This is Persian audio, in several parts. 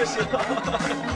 الو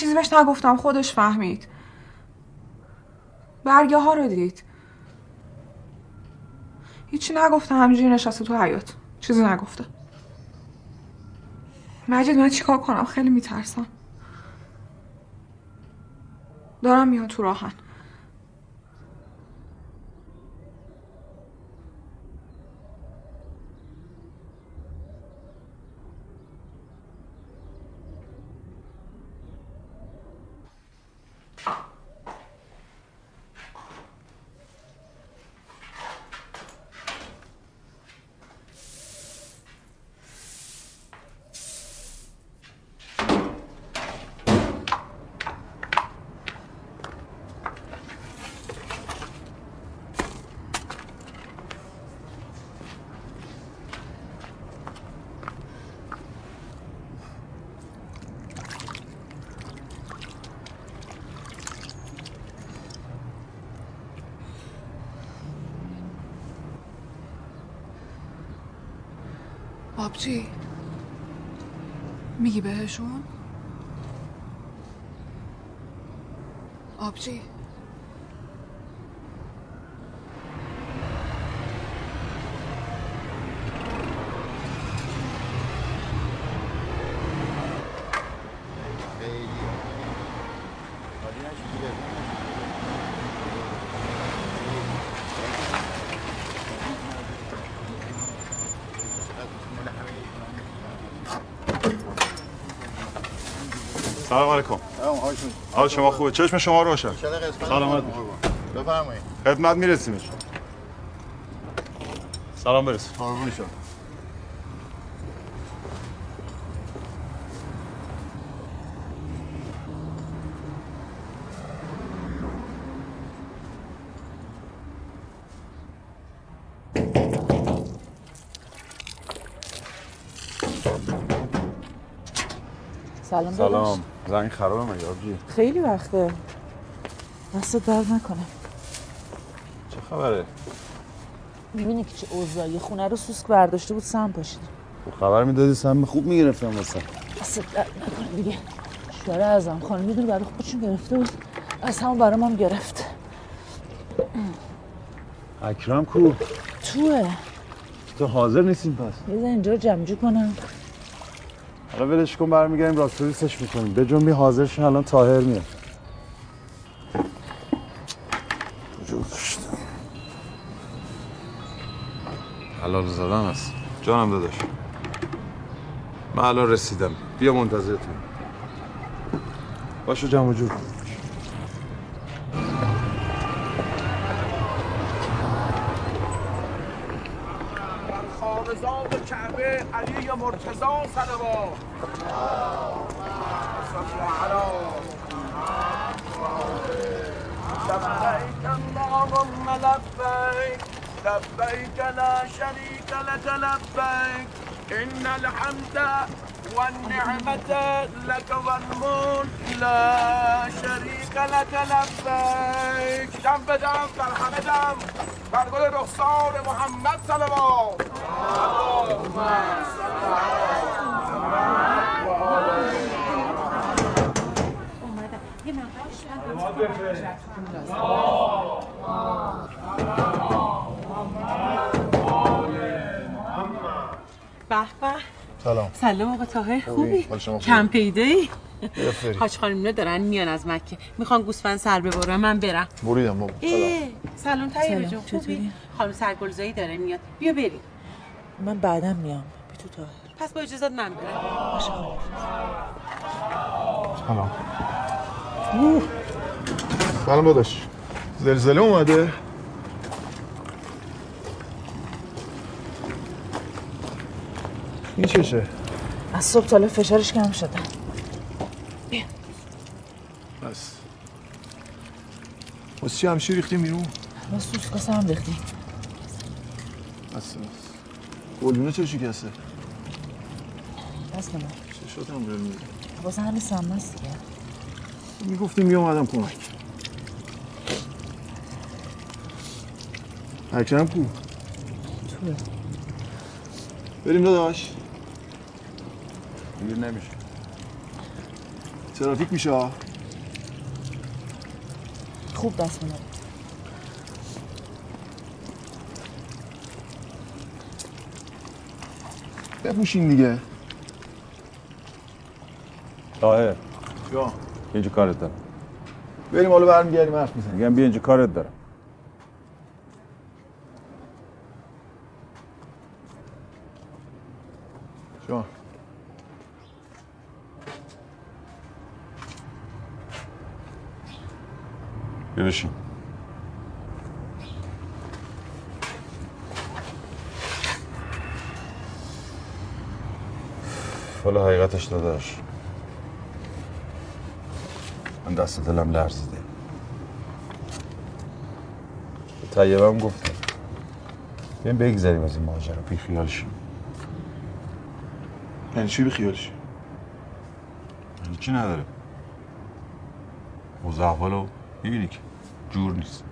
چیزی بهش نگفتم خودش فهمید. برگه ها رو دید. هیچی نگفته همینجوری نشسته تو حیات چیزی نگفته. مجید من چیکار کنم؟ خیلی میترسم. دارم میاد تو راهن. آبجی میگی بهشون؟ آبجی سلام علیکم. حال شما؟ خوبه؟ چشم شما روشن. سلامت بفرمایید. خدمت میرسیمش. سلام برس قربون شما. سلام سلام. زنگ خرابه مگه آبجی خیلی وقته. دست درد نکنه. چه خبره؟ می‌بینی که چه اوضاعی. خونه رو سوسک برداشته بود سم پاشید خب خبر می‌دادی سم خوب می‌گرفتم واسه. دست درد نکنه دیگه. شوهر ازم خانم می‌دونی برای خودشون گرفته بود. از همون برای ما هم گرفت. اکرم کو؟ توه. تو حاضر نیستیم پس. یه ذره اینجا رو جمع جو کنم. حالا ولش کن برمیگردیم راستوریسش می‌کنیم. به جنبی حاضر شن الان تاهر میاد. حلال زدن است جانم داداش. من الان رسیدم. بیا منتظرتون. باشو جمع جور. علی مرتضا صلوات لبیک اللهم لبیک لبیک لا شریک لك لبیک ان الحمد والنعمة لك والملك لا شريك لك لبیک. دم بدم در همه دم بر گل رخسار محمد صلوات سلام. سلام آقا طاهر. خوبی؟ کم پیدا ای حاج خانم دارن میان از مکه. می‌خوان گوسفند سر ببرن من برم. بریدم بابا. سلام. سلام، جون. خوبی؟ خانم سرگلزایی داره میاد. بیا بریم. من بعدم میام. بی تو طاهر پس با اجازت من برم سلام. اوه. سلام داداش. زلزله اومده؟ این چشه؟ از صبح تا حالا فشارش کم شده. بس. واسه چی همشه ریختیم بیرون؟ ما سوس کاسه هم ریختیم. بس بس. گلدونه چه شکسته دست ما چه شد هم برمی واسه همین سمه است دیگه. می‌گفتیم بیا اومدم کمک. اکرم کو؟ توه. بریم داداش. دیر نمیشه. ترافیک میشه. خوب دست میاد بپوشین دیگه. طاهر یا اینجا کارت دارم. بریم حالا برمیگردیم حرف می‌زنیم. میگم بیا اینجا کارت دارم. جان بیا بشین. حالا حقیقتش داداش من دست دلم لرزیده. به طیبم گفتم. بیایم بگذاریم از این ماجرا بی خیال شیم یعنی چی بخیالش هیچی نداره؟ اوضاع احوالو می‌بینی که جور نیست.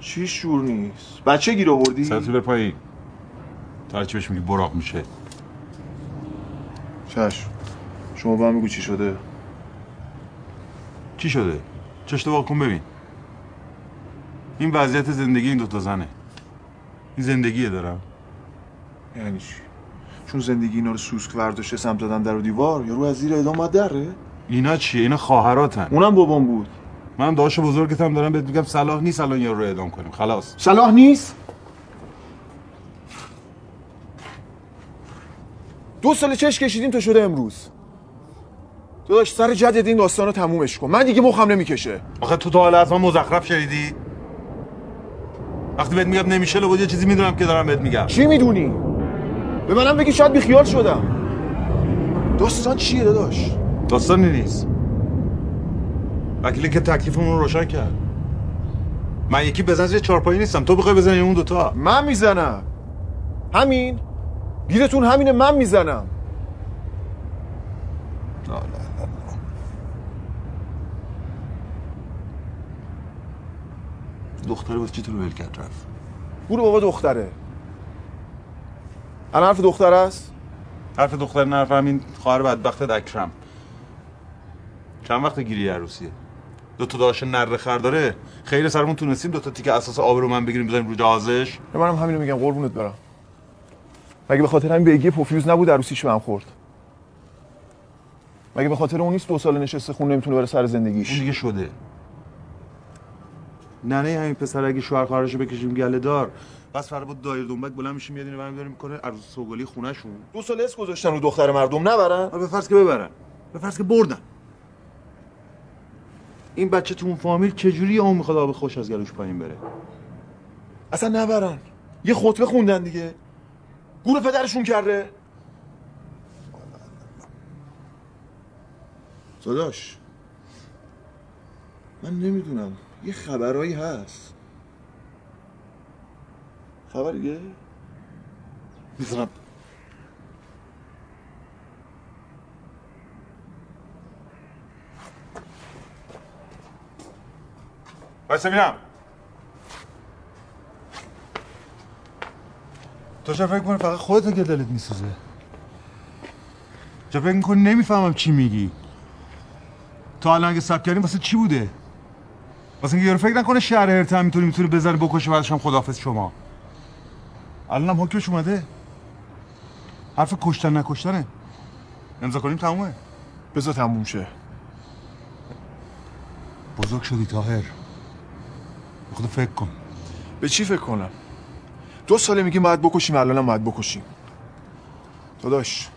چیش شور نیست؟ بچه گیر آوردی؟ سرتی بر پایی تا هرچی بهش میگی براق میشه. چشم. شما با هم میگو چی شده؟ چی شده؟ چشت وا کن ببین. این وضعیت زندگی این دوتا زنه. این زندگیه دارم. یعنی چی؟ چون زندگی اینا رو سوسک ورداشته سمت دادن در و دیوار یا رو از زیر ادام باید دره؟ اینا چیه؟ اینا خواهراتن. اونم بابام بود. من داشت بزرگتم دارم بهت میگم صلاح نیست الان یارو رو اعدام کنیم. خلاص. صلاح نیست؟ دو سال چش کشیدیم تا شده امروز. تو داشت سر جدید این داستان رو تمومش کن. من دیگه مخم نمی‌کشه. آخه تو تا حالا از من مزخرف شنیدی؟ وقتی بهت میگم نمیشه لابد یه چیزی می‌دونم که دارم بهت میگم. چی می‌دونی؟ به منم بگی شاید بیخیال شدم. داستان چیه داداش؟ داستانی نیست. وکیلی که تکلیفمون رو روشن کرد. من یکی بزن زیر چارپایی نیستم. تو بخوای بزنی اون دوتا. من می‌زنم. همین؟ گیرتون همینه من می‌زنم. دختره بود چی تو رو ول کرد رفت؟ برو بابا دختره. الان حرف دختر است؟ حرف دختر نه حرف همین خواهر بدبخت اکرم چند وقت گیری عروسیه؟ دو تا داشت نره خر داره؟ خیر سرمون تونستیم دو تا تیکه اساس آب رو من بگیریم بزنیم رو جهازش منم همینو میگم قربونت برم. مگه به خاطر همین بیگی پوفیوز نبود عروسیش به هم خورد؟ مگه به خاطر اون نیست دو سال نشسته خون نمی‌تونه بره سر اون زندگیش دیگه شده. ننه همین پسر اگه شوهر خواهرشو بکشیم گله دار بس فردا با دایر دنبک بلند میشه میاد اینو برمی داره می‌کنه عروس سوگلی خونهشون. دو سال اس گذاشتن رو دختر مردم نبرن؟ آره به فرض که ببرن. به فرض که بردن. این بچه تو اون فامیل چجوری اون می‌خواد آب خوش از گلوش پایین بره؟ اصلا نبرن. یه خطبه خوندن دیگه. گور پدرشون کرده. داداش من نمی‌دونم. یه خبرایی هست. خبر خبریه؟ می‌زنم بایسته بینم. تو چه فکر کنی فقط خودت که دلت میسوزه. چه فکر می‌کنی نمی‌فهمم چی میگی. تا الان اگه سب کردیم واسه چی بوده؟ واسه اینکه یارو فکر نکنه شهر هرت هم می‌تونی می‌تونی بزنه بکشه بعدش هم خداحافظ شما. الان هم حکمش اومده. حرف کشتن نکشتنه. امضا کنیم تمومه. بذار تموم شه. بزرگ شدی تاهر خدا فکر کن. به چی فکر کنم؟ دو ساله میگیم باید بکشیم الانم باید بکشیم. داداش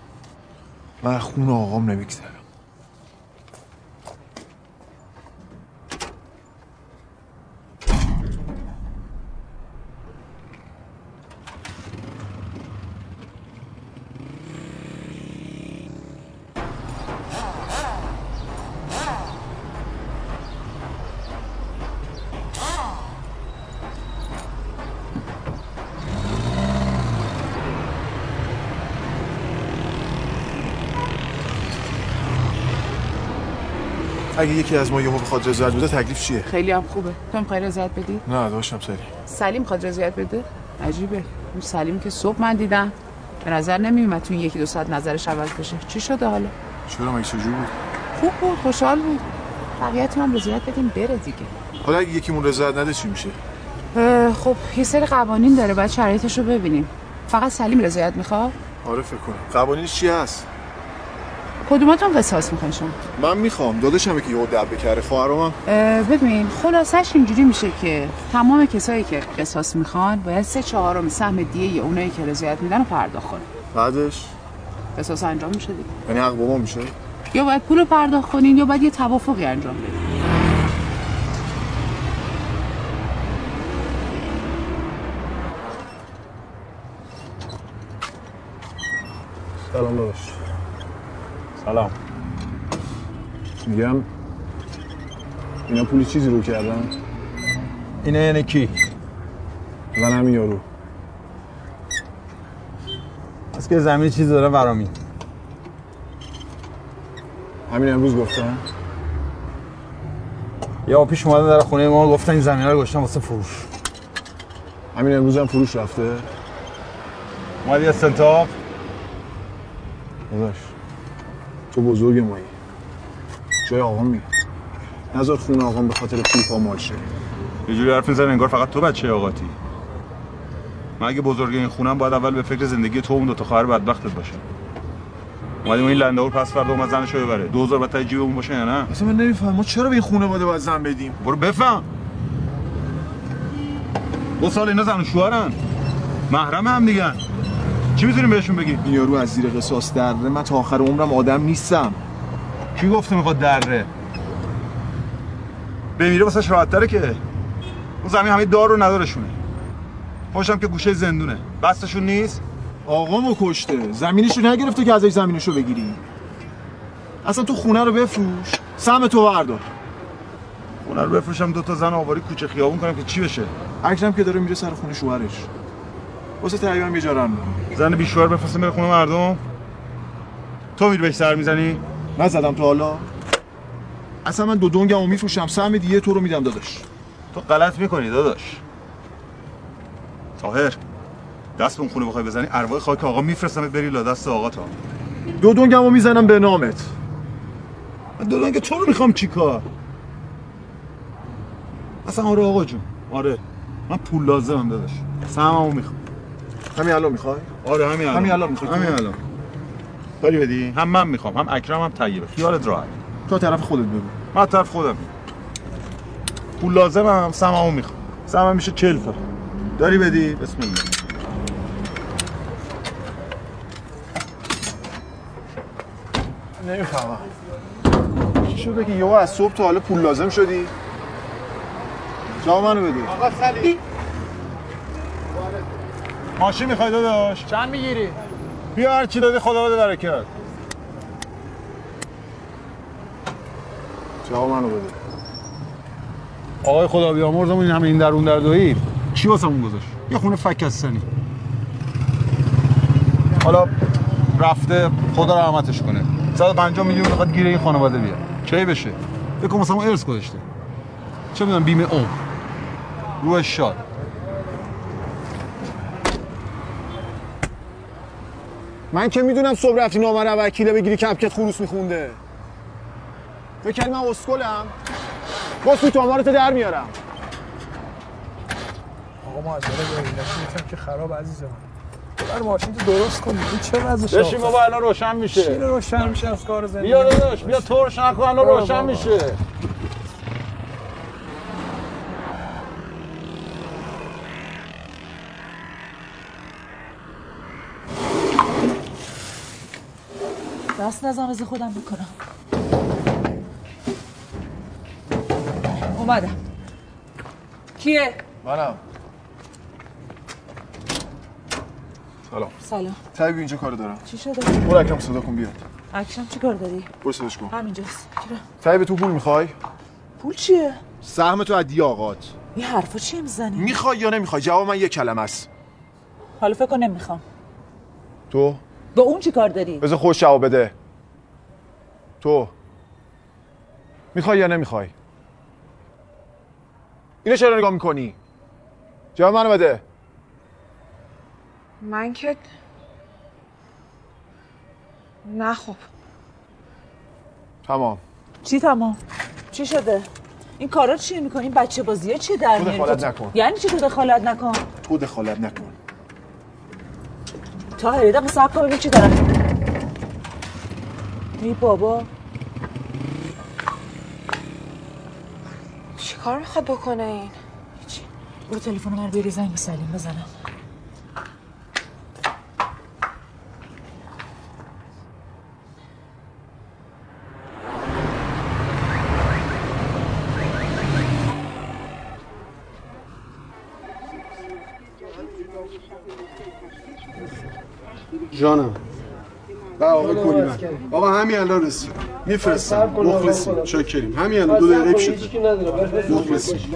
من خون آقام نمیگذرم اگه یکی از ما یهو بخواد رضایت بده تکلیف چیه؟ خیلی هم خوبه. تو می‌خوای رضایت بدی؟ نه داشتم سری سلیم خواد رضایت بده؟ عجیبه. اون سلیم که صبح من دیدم به نظر نمیومد تو این یکی دو ساعت نظرش عوض بشه. چی شده حالا؟ چرا مگه چجور بود؟ خوب بود خوشحال بود. بقیه‌تون هم رضایت بدین بره دیگه. حالا اگه یکیمون رضایت نده چی میشه؟ خب یه سری قوانین داره باید شرایطش رو ببینیم. فقط سلیم رضایت می‌خواد؟ آره فکر کنم. قوانینش چی هست؟ کدوماتون قصاص می‌خواین شما؟ من می‌خوام. داداشمه که یهو دبه کرده خواهرام ببین خلاصش اینجوری میشه که تمام کسایی که قصاص می‌خوان باید سه چهارم سهم دیگه اونایی که رضایت میدن رو پرداخت کنن. بعدش؟ قصاص انجام میشه دیگه. یعنی حق با ما میشه؟ یا باید پول رو پرداخت کنین یا باید یه توافقی انجام بدین. سلام داداش. سلام. میگم اینا پولی چیزی رو کردن؟ اینه یعنی کی؟ من همین یارو. از که زمین چیزی داره برامی همین امروز گفتن یا پیش اومده در خونه ما گفتن این زمین رو گشتن واسه فروش. همین امروز هم فروش رفته. اومدی استنتاق داداش. تو بزرگ مایی جای آقام میگه. نذار خون آقام به خاطر پول پامال شه. یه جوری حرف می‌زنی انگار فقط تو بچه آقاتی. من اگه بزرگ این خونم باید اول به فکر زندگی تو و اون دو تا خواهر بدبختت باشم اومدیم این لندهور پس فردا اومد زنشو ببره. 2000 بعد تای جیبمون باشه یا نه؟ اصلا من نمیفهم. ما چرا به این خانواده باید زن بدیم؟ برو بفهم. دو سال اینا زن و شوهرن. محرم هم دیگن چی می‌تونیم بهشون بگیم؟ این یارو از زیر قصاص دره من تا آخر عمرم آدم نیستم. کی گفته می‌خواد دره؟ بمیره واسه راحت تره که. اون زمین همه دار رو ندارشونه. خوشم که گوشه زندونه. بستشون نیست؟ آقامو کشته. زمینشو نگرفته که ازش زمینشو بگیری. اصلا تو خونه رو بفروش. سهم تو بردار. خونه رو بفروشم دو تا زن آواری کوچه خیابون کنم که چی بشه؟ اکرم که داره میره سر خونه شوهرش. واسه تقریبا یه جا زن بیشوهر بفرستم بره خونه مردم. تو میری بهش سر می‌زنی؟ نزدم تا حالا. اصلا من دو دنگمو میفروشم. سهم دیگه تو رو میدم داداش. تو غلط می‌کنی داداش. تاهر دست به اون خونه بخوای بزنی. ارواح خاک آقا میفرستمت بری لا دست آقا تا. دو دنگمو می‌زنم به نامت. من دادن که تو رو می‌خوام چیکار اصلا آره آقا جون. آره. من پول لازمم داداش. سهممو می‌خوام. همین الان می‌خوای؟ آره همین الان. همین الان می‌خوای؟ همین الان. داری بدی؟ هم من می‌خوام هم اکرم هم طیبه خیالت راحت. تو طرف خودت بگو. من طرف خودم. پول لازمم سهممو می‌خوام. سهمم میشه 40 تا. داری بدی؟ بسم الله. نمی‌فهمم چی شده که یهو از صبح تا حالا پول لازم شدی؟ جا منو بده. ماشین می‌خوای داداش؟ چند می‌گیری؟ بیا هر چی دادی خدا بده برکت جواب منو بده. آقای خدا بیامرزمون این همه این در اون در دویی چی واسمون گذاشت؟ یه خونه فکستنی حالا رفته خدا رحمتش کنه. 150 میلیون می‌خواد گیره این خانواده بیاد چه بشه؟ فکر مثلا ارث گذاشته. چه می‌دونم بیمه عمر روح شاد. من که می‌دونم صبح رفتی رو وکیله بگیری کپکت خروس میخونده. فکر کردی من اسکلم؟ با سوت آمارتو در میارم. آقا ما از داره گاهی که خراب عزیز من بر ماشین تو درست کنی. این چه وضع بشین بابا الان روشن چی میشه روشن میشه از کار زندگی. بیا داداش بیا تو روشن کن الان روشن. میشه. دست نزن از خودم می‌کنم. اومدم. کیه؟ منم. سلام. سلام. طبیب اینجا کار دارم. چی شده؟ برو اکرم صدا کن بیاد. اکشم چی کار داری؟ برو صداش کن. همینجاست؟ طبیب تو پول می‌خوای؟ پول چیه؟ سهم تو از آقات این حرفا چیه می‌زنی؟ می‌خوای یا نمی‌خوای؟ جواب من یک کلمه است. حالا فکر نمی‌خوام. تو؟ با اون چی کار داری؟ بذار خوش جواب بده تو می‌خوای یا نمی‌خوای اینو چرا نگاه می‌کنی جواب منو بده من که نه خب تمام چی تمام؟ چی شده؟ این کارا چی می‌کنی؟ این بچه بازیه چی در تو؟ دخالت نکن. یعنی چی تو دخالت نکن؟ تو دخالت نکن تا هر دقیقه صبر کن ببین چی دارم. ای بابا. چیکار می‌خواد بکنه این؟ چی؟ برو تلفن من بیاری زنگ به سلیم بزنم. جانم. با آقا کلیمت آقا همین الان رسید. میفرستم. مخلصیم. چاکریم. همین الان دو دقیقه شده مخلصیم.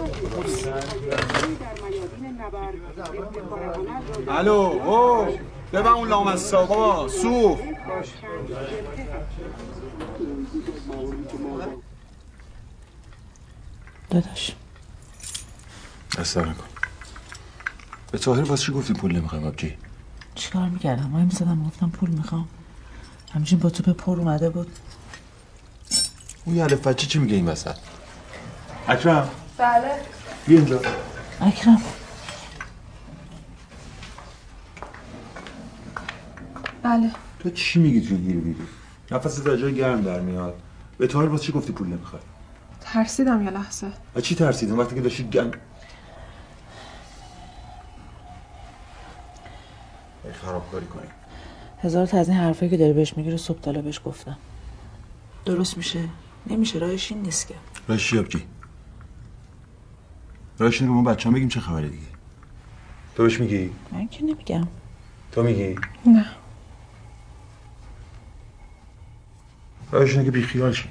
الو او ببن اون لامستا بابا. سوخ داداش. اصلا نکن به طاهر واسه چی گفتی؟ پول نمی‌خوایم آبجی چیکار می‌کردم؟ وای می‌زدم گفتم پول می‌خوام. همچین با تو به پر اومده بود. اون یه الف بچه چی میگه این وسط؟ اکرم. بله. بیا اینجا. اکرم. بله. تو چی میگی توی گیر بیری؟ نفس در جای گرم در میاد. به طاهر واسه چی گفتی پول نمی‌خوای؟ ترسیدم یه لحظه. از چی ترسیدin وقتی که داشتی گن خرابکاری کنی. هزار تا از این حرفایی که داری بهش می‌گیره صبح تالا بهش گفتم. درست میشه. نمیشه. راهش این نیست که. راهش چی آبجی؟ راهش که ما بچه هم بگیم چه خبره دیگه. تو بهش میگی؟ من که نمیگم. تو میگی؟ نه. راهش اینه که بیخیال شی.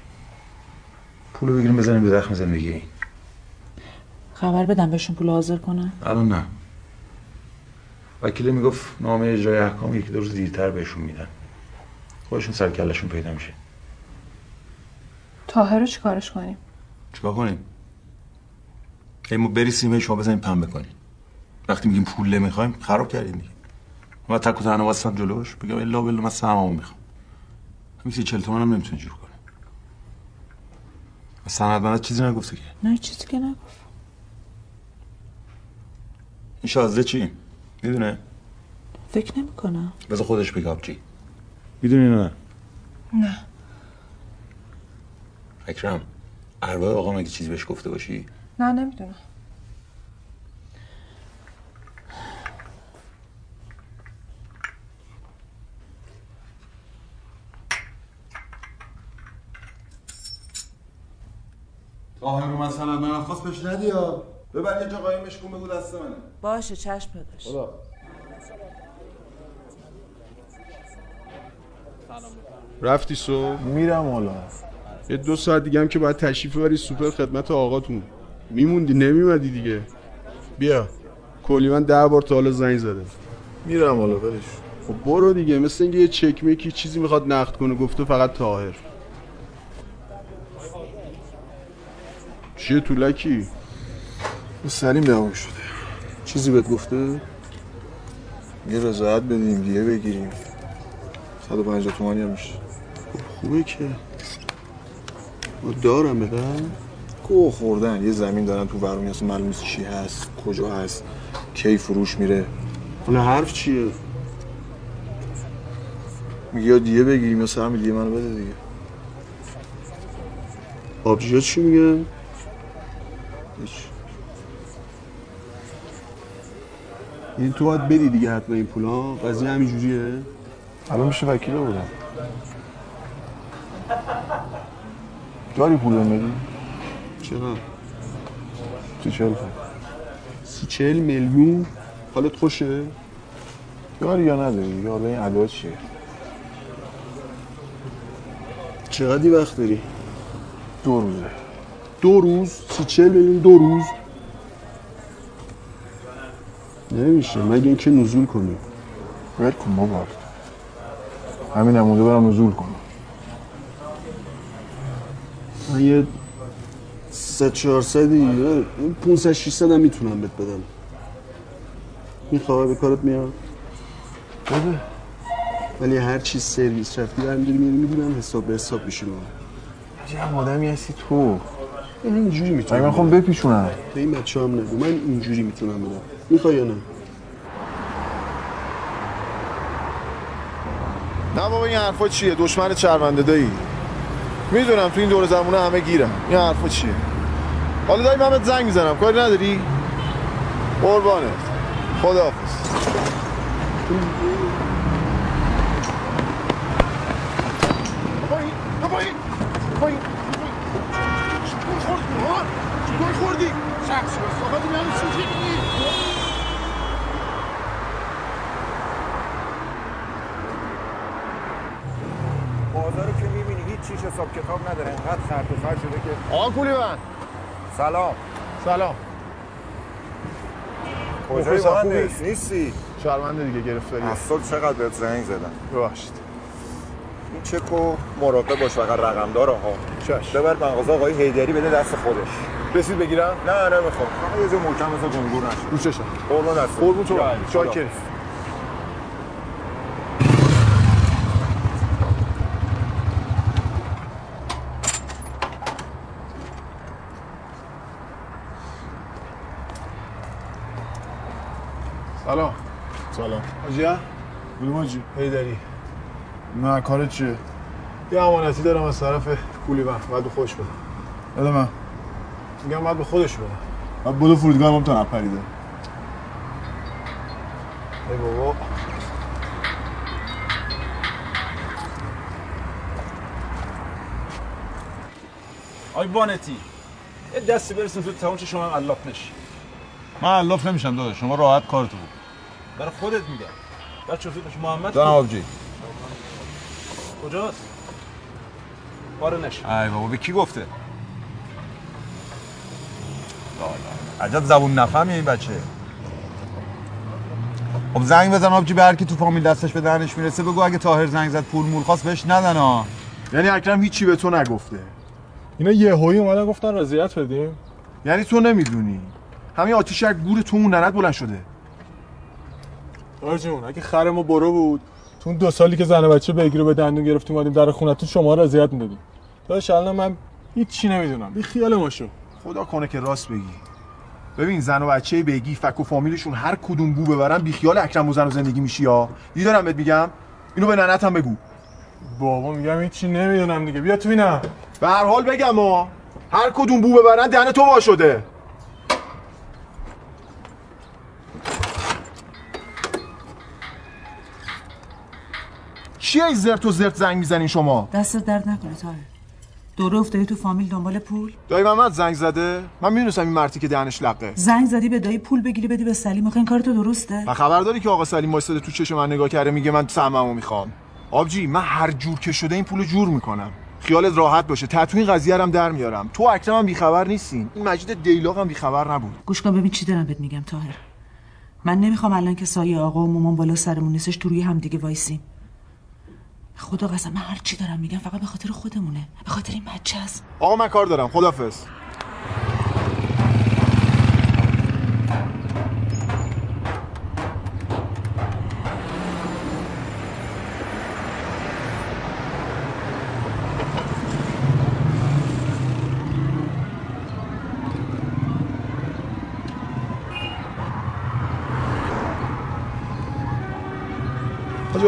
پولو بگیریم بزنیم به زخم زندگی این. خبر بدم بهشون پول حاضر کنن؟ الان نه. وکیل می‌گفت نامه اجرای احکام یکی دو روز دیرتر بهشون میدن. خودشون سر کلشون پیدا میشه. تاهر رو چیکارش کنیم؟ چیکار کنیم؟ ای ما بریسیم شما بزنیم پنبه کنیم. وقتی میگیم پول نمی‌خوایم خراب کردیم دیگه. ما تک و تنها واسم جلوش بگم الا بالله من سهممو می‌خوام. همین سی چل تومن هم نمی‌تونه جور کنه سند چیزی نگفته که؟ نه چیزی که نگفت. این شازده چی؟ می‌دونه؟ فکر نمی‌کنم. بذار خودش بگه چی می‌دونی نه؟ نه. اکرم ارواح آقا مگه چیزی بهش گفته باشی؟ نه نمی‌دونم. طاهر رو مثلا من خواست بهش ندی یا؟ ببر یه جا قایمش کن بگو دست منه. باشه چشم داداش رفتی سو میرم حالا. یه دو ساعت دیگه هم که باید تشریف ببری سوپر خدمت آقاتون. میموندی؟ نمیومدی دیگه. بیا. کلی من ده بار تا حالا زنگ زده. میرم حالا ولش خب برو دیگه. مثل اینکه یه چک میکی چیزی می‌خواد نقد کنه گفته فقط تاهر چیه طولکی؟ با سلیم دعوام شده. چیزی بهت گفته؟ یه رضایت بدیم دیگه بگیریم. 150 تومانی هم میشه. خوبه که. ما دارم بدم گوه خوردن. یه زمین دارن تو برمی اصلا معلوم نیست چی هست کجا هست کی فروش میره. حالا حرف چیه؟ میگه یا دیگه بگیریم یا سهم دیگه منو بده دیگه. آبجیا چی میگن؟ هیچ. این تو باید بدی دیگه حتما این پولا قضیه همینجوریه الان میشه وکیل بودم داری پول بدی؟ چقدر؟ سی چهل. سی چهل میلیون حالت خوشه؟ داری یا نداری یا حالا این ادا چیه چقدری وقت داری؟ دو روزه دو روز سی چهل میلیون دو روز نمیشه. مگه اینکه نزول کنی. ول کن بابا. همین نمونده برم نزول کنم من یه سه چهار صدی پونسد شیصد هم می‌تونم بهت بدم. این خواهر به کارت میاد. بده. ولی هر چیز سرویس رفتی برمیداری میری می‌دونم حساب به حساب میشیم عجب آدمی هستی تو. این اینجوری می‌تونم من خوام بپیچونم. به این بچه هم نگو. من اینجوری می‌تونم بدم. می‌خوای یا نه؟ نه بابا این حرفا چیه؟ دشمن چرونده دایی. می‌دونم تو این دور زمونه همه گیرم این حرفا چیه؟ حالا دایی من زنگ می‌زنم. کاری نداری؟ قربانت. خداحافظ. خوردی؟ شخص صحبت میان چی بازار رو که چیش حساب کتاب نداره انقدر خرد و خرد شده که آقا کولی من سلام. سلام. کجای مخلصم، مهندس؟ نیستی؟ شرمنده دیگه گرفتاری. صبح چقدر بهت زنگ زدم ببخشید. این چکو مراقب باش فقط رقم داره ها. چش ببر مغازه آقای هیدری بده دست خودش. رسید بگیرم؟ نه نمی‌خوام. فقط یه جا محکم مثل گنگور نشه. رو چشم. قربان دست قربون تو. شاکر سلام حاجیه کدوم حاجی هیدری نه کارت چیه؟ یه امانتی دارم از طرف کولی وقت باید به خودش بدم. بده من. میگم باید به خودش بدم. بعد بدو فرودگاه هم تا نپریده. ای بابا. آی بانتی یه دستی برسیم تو تمام چه شما هم علاف نشی. من علاف نمیشم داداش شما راحت کارتو بود برای خودت میگم بچه فکرش محمد جان؟ آبجی. کجاست؟ باره نشه ای بابا به کی گفته؟ عجب زبون نفهمی این بچه. خب زنگ بزن آبجی به هر کی تو فامیل دستش به دهنش می‌رسه بگو اگه تاهر زنگ زد پول مول خواست بهش ندن ها. یعنی اکرم هیچی به تو نگفته. اینا یهویی اومدن گفتن رضایت بدیم. یعنی تو نمی‌دونی. همین آتیش از گور تو اون ننت بلند شده. جون اگه خر ما برو بود. تو دو سالی که زن و بچه بگیره به دندون گرفتیم اومدیم در خونتون شما رو رضایت می‌دادیم. داداش الان من هیچی نمی‌دونم. بی خیال ما شو خدا کنه که راست بگی. ببین زن و بچه بگی فک و فامیلشون هر کدوم بو ببرن بی خیال اکرم و زن و زندگی میشی یا. دیدی دارم بهت میگم. اینو به ننت هم بگو. بابا میگم هیچی نمی‌دونم دیگه. بیا تو اینم به هر حال بگم ها. هر کدوم بو ببرن دهن تو وا شده. چیه این زرت و زرت زنگ می‌زنین شما؟ دستت درد نکنه تاره دوره افتادی تو فامیل دنبال پول؟ دایی محمد زنگ زده. من می‌دونستم این مرتی که دهنش لقه. زنگ زدی به دایی پول بگیری بدی به سلیم. آخه این کار تو درسته. و خبر داری که آقا سلیم وایساده تو چشم من نگاه کرده میگه من سهممو می‌خوام. آبجی من هر جور که شده این پولو جور می‌کنم. خیالت راحت باشه. تتو این قضیه هم در میارم. تو اکرم هم بیخبر نیستین. این مجید دیلاق هم بیخبر نبود. گوش کن ببین چی دارم بهت میگم تاهر من نمی‌خوام الان که سایه آقا و مامان بالا سرمون نیستش تو روی هم دیگه وایسیم. خدا قسم من هر چی دارم میگم فقط به خاطر خودمونه به خاطر این بچه است آقا من کار دارم. خدافظ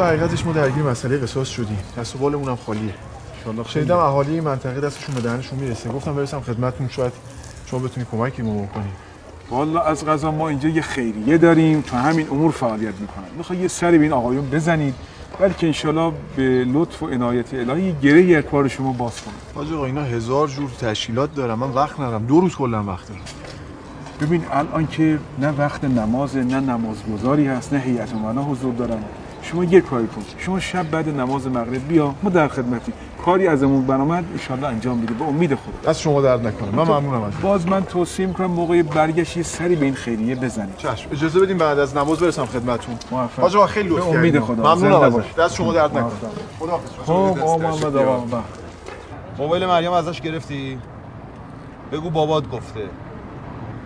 حاجی حقیقتش ما درگیر مسئله قصاص شدیم. دست و بالمون هم خالیه شنیدم اهالی این منطقه دستشون به دهنشون می‌رسه. گفتم برسم خدمتتون شاید شما بتونی کمکی ما بکنید والا از غذا ما اینجا یه خیریه داریم. تو همین امور فعالیت می‌کنن. می‌خوای یه سری به این آقایون بزنید. بلکه انشالله به لطف و عنایت الهی یه گره یک کار شما باز کنه حاج آقا اینا هزار جور تشکیلات دارم من وقت ندارم. دو روز کلا وقت دارم. ببین الان که نه وقت نماز نه نمازگذاری هست نه هیئت امنا حضور دارن. شما یه کاری کن. شما شب بعد نماز مغرب بیا ما در خدمتی کاری ازمون برآمد ان انجام میده. به امید خدا. دست شما درد نکنه. من ممنونم ازت باز من توصیه می‌کنم موقع برگشت یه سری به این خیریه بزنید. چشم. اجازه بدیم بعد از نماز برسم خدمتتون. حاج آقا خیلی لطف امید. خدا. ممنونم. دست شما درد نکنه. موفق. خداحافظ. خب آقا محمد آقا بله. موبایل مریم ازش گرفتی؟ بگو بابات گفته.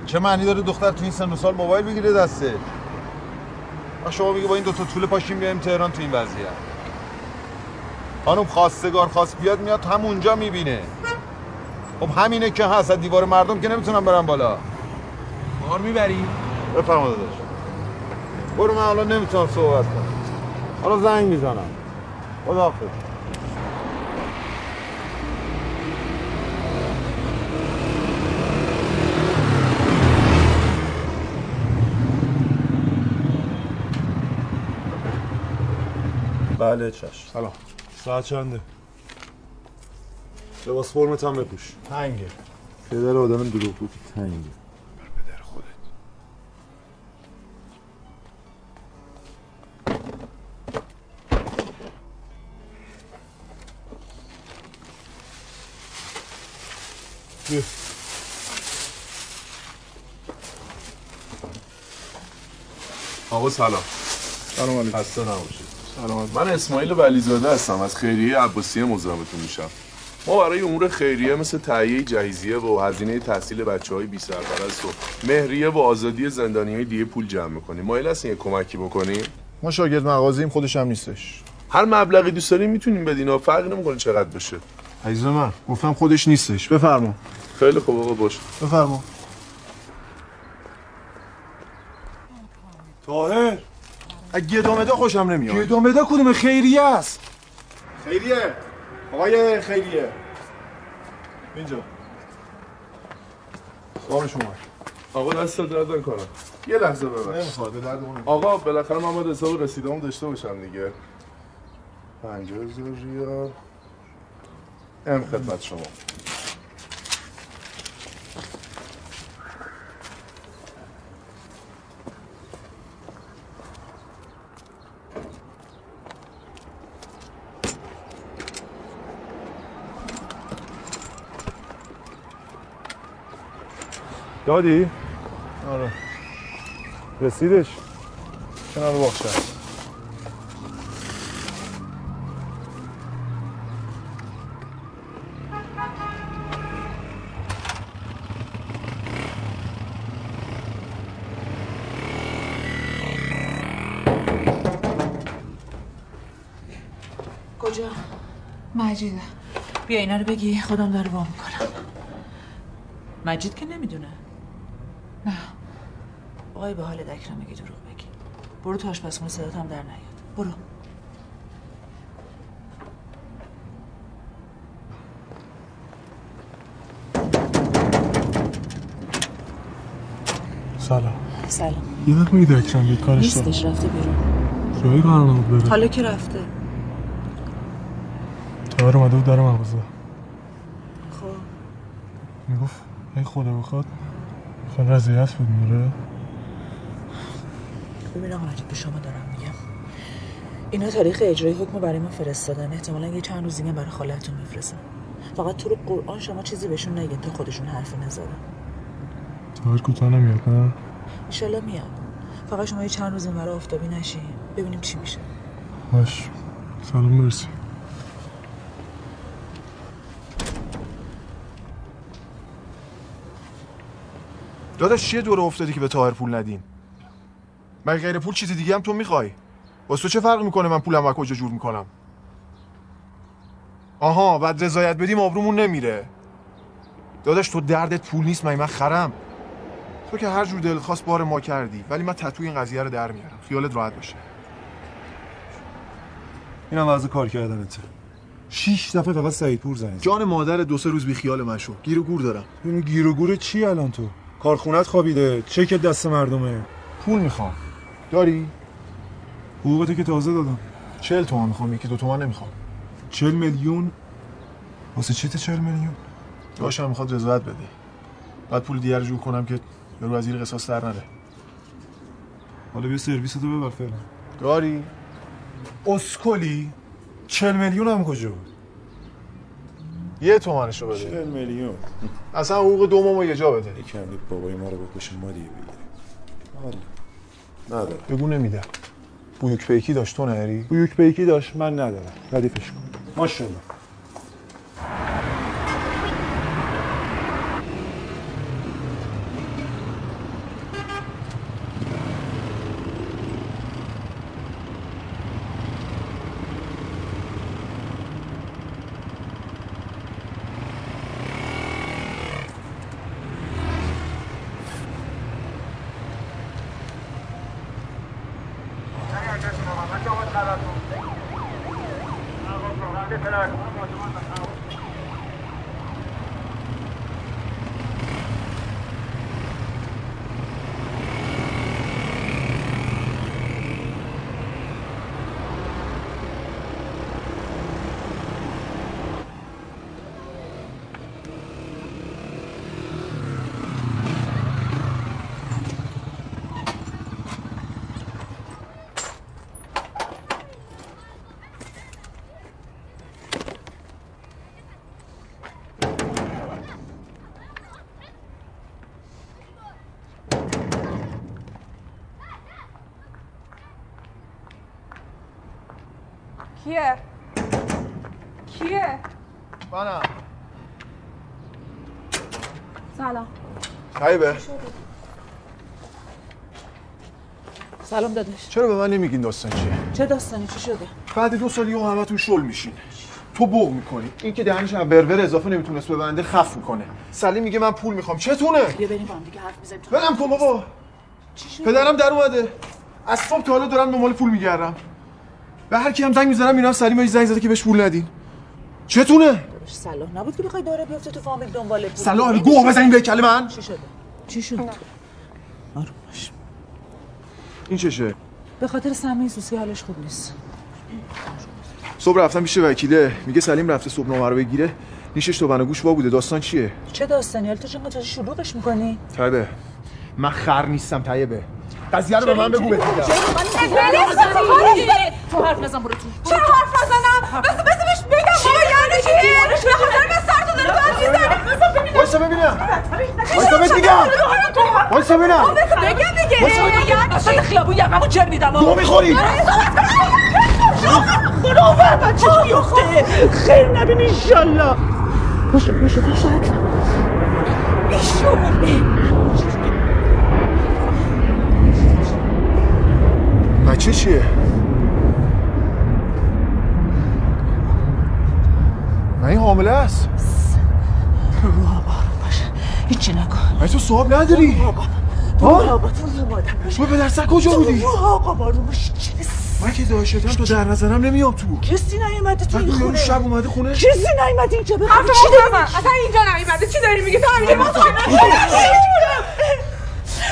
چه معنی داره دختر تو این سن و سال موبایل بگیره دسته؟ و شما میگه با این دوتا طول پاشیم بیایم تهران تو این وضعیت. خانم خواستگار خواست بیاد میاد همونجا می‌بینه. خب همینه که هست از دیوار مردم که نمی‌تونم برم بالا. بار می‌بری؟ بفرما داداش. برو من حالا نمی‌تونم صحبت کنم. حالا زنگ می‌زنم. خداحافظ. بله چشم. سلام. ساعت چنده؟ لباس فرمت هم بپوش. تنگه. پدر آدم دروغ بود. تنگه. پدر خودت. بیا. آقا سلام. سلام علیکم. خسته نباشید. سلام. من اسماعیل ولیزاده هستم. از خیریه عباسیه مزاحمتون میشم. ما برای امور خیریه مثل تهیه جهیزیه و هزینه تحصیل بچه های بی سرپرست و مهریه و آزادی زندانی های دیگه پول جمع می‌کنیم. مایل هستین یه کمکی بکنیم؟ ما شاگرد مغازیم خودش هم نیستش. هر مبلغی دوست دارین می‌تونیم بدین. و فرق نمی‌کنه چقدر بشه. عزیز من گفتم خودش نیستش. بفرما. خیلی خوب آقا باش. بفرما. طاهر! از گدامده خوشم نمیاد. گدامده کدوم خیریه است؟ خیریه. آقای خیریه. اینجا. سوال شما. آقا دست درد نکنم یه لحظه ببخش نمی‌خواد به درد اون آقا بالاخره من باید حساب رسیده‌ام داشته باشم دیگه. 50000 ریال. ام خدمت شما. دادی؟ آره. رسیدش؟ کنار باخشه کجا؟ مجیده. بیا اینا رو بگی خودم داره وا می‌کنم. مجید که نمی‌دونه. نه. آقای به حال دکرم میگی دروغ بگی. برو تو آشپزخونه صدات هم در نیاد. برو. سلام. سلام. یه وقت میگه اکرم یه کارش دارم نیستش رفته بیرون. جایی قرار نبود بره. حالا که رفته. تاهر اومده بود در مغازه. خب. می‌گفت ای خدا بخواد. خیلی رضایت بود میره ببین آقا به شما دارم میگم؟ اینا تاریخ اجرای حکم برای ما فرستادن. احتمالا یه چند روز دیگه برای خالتون میفرستن. فقط تو رو قرآن شما چیزی بهشون نگین تا خودشون حرفی نزدن تاهر کوتاه نمیاد نه؟ ایشالله میاد. فقط شما یه چند روز این برای آفتابی نشین. ببینیم چی میشه. باش. سلام مرسی. داداش چیه دور افتادی که به تاهر پول ندین؟ مگه غیر پول چیز دیگه هم تو می‌خوای؟ واسه تو چه فرق می‌کنه من پولم از کجا جور می‌کنم؟ آها بعد رضایت بدیم آبرومون نمیره. داداش تو دردت پول نیست مگه من خرم. تو که هر جور دلت خواست بار ما کردی ولی من تتو این قضیه رو در میارم. خیالت راحت باشه. اینم وضع کار کردنته. شیش دفعه فقط سعید پور زنگ زد. جان مادر دو سه روز بی خیال من شو گیر و گور دارم. این گیر و گور چی الان تو؟ کارخونت خوابیده. چک دست مردمه. پول می‌خوام. داری؟ حقوقتو که تازه دادم. چهل تومن می‌خوام. یکی دو تومن نمی‌خوام. چل میلیون؟ واسه چیت چل میلیون؟ داشتم می‌خواد رضایت بده. بعد پول دیگر رو جور کنم که یارو از زیر قصاص در نره. حالا بیا سرویس تو ببر فعلا. داری؟ اسکلی؟ چل میلیون هم کجا بود؟ یه تومنشو بده. چل میلیون. اصلا حقوق دو ماما یه جا بده. یکم بابای ما رو بکشه ما دیگه بگیریم. نداره. بگو نمیده. بویوک پیکی داشت تو نهری؟ بویوک پیکی داشت من ندارم. ردیفش کن. Thank you. کیه؟ کیه؟ منم سلام. خیبه سلام داداش. چرا به من نمیگین داستان چیه؟ چه داستانی؟ چی شده؟ بعد دو سال یه همتون شل میشین. تو بوق می‌کنی. این که دهنش از برور اضافه نمی‌تونست ببنده خف می‌کنه. سلیم میگه من پول می‌خوام. چتونه؟ بیا بریم با هم دیگه حرف بزنیم ولم کن بابا. پدرم در اومده. از صبح تا حالا دارم دنبال پول میگردم. به هر کی هم زنگ می‌زنم میرم سلیم یه زنگ زده که بهش پول ندین. چتونه؟ صلاح نبود که بخوای داره بیفته تو فامیل دنبال پول صلاح گوه بزنین به کله من؟ چی شده چی شد؟ آروم باش. این چشه به خاطر سمی سوسی حالش خوب نیست. صبح رفتم پیش وکیله. میگه سلیم رفته صبح نامه رو بگیره. نیشش تو بنا گوش وا بوده. داستان چیه؟ چه داستانی؟ حالا تو چقدر شلوغش می‌کنی؟ طیبه. من خر نیستم طیبه. قضیه رو به من بگو بهت تو حرف نزن برو تو. چرا حرف نزنم؟ بس بس بهش بگم بابا یعنی چی؟ به خاطر من سر تو داره تو چیز وایسا ببینم. وایسا بهت میگم وایسا ببینم. بگم دیگه. میگم اصلا خیابون یقمو جر میدم. گو می‌خوری؟ خدا بر بچه بیفته خیر نبین انشالله. باشه باشه باشه بیشو بچه چیه؟ من این حامله است. رو آروم باشه هیچی نکن. تو صاحب نداری. ها؟ تو تو به درسک کجا بودی؟ آقا آروم باش من که داشتم تو در نظرم نمیام تو. کسی نیومده تو این تو خونه. شب اومده خونه. کسی نیومده اینجا بخواه چی داری اصلا اینجا نیومده. چی داری میگی؟ تو همینجا ما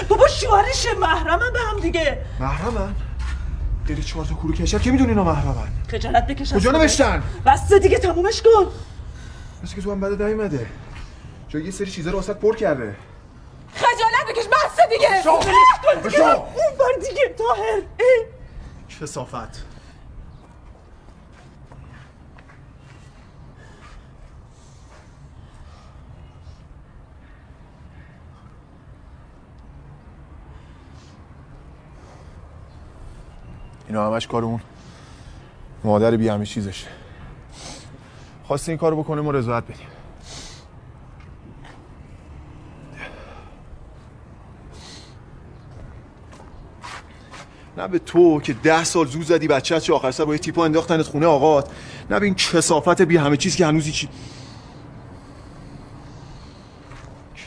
بابا شوهرش محرمم به هم دیگه. محرمن؟ غیر چهار تا کورو کشر که می‌دونی اینا محرمن. خجالت بکش کجا نوشتن؟ بس دیگه تمومش کن. مثل که تو هم بده نیومده جا یه سری چیزا رو واسط پر کرده. خجالت بکش بس دیگه. شو. اون بار دیگه تاهر اه. کسافت. اینا همش کار اون مادر بی همه چیزشه. خواستی این کارو بکنه ما رضایت بدیم. نه به تو که ده سال زو زدی بچه چه آخر سر با یه تیپا انداختنت خونه آقات نه به این کسافت بی همه چیز که هنوز چی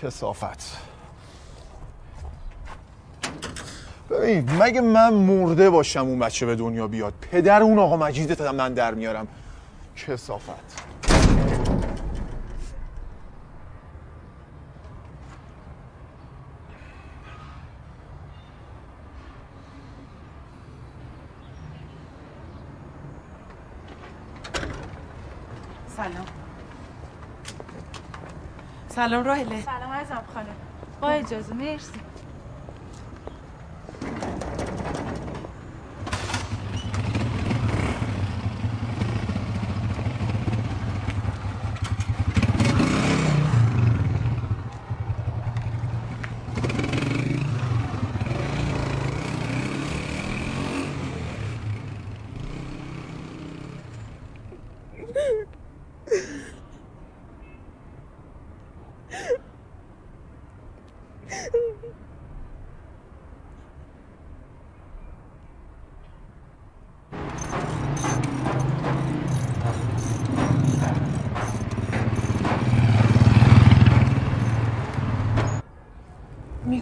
کسافت. ببین مگه من مرده باشم اون بچه به دنیا بیاد؟ پدر اون آقا مجیدت هم من در میارم. کسافت. سلام. سلام راهله. سلام عزیزم خانم. با اجازه مرسی.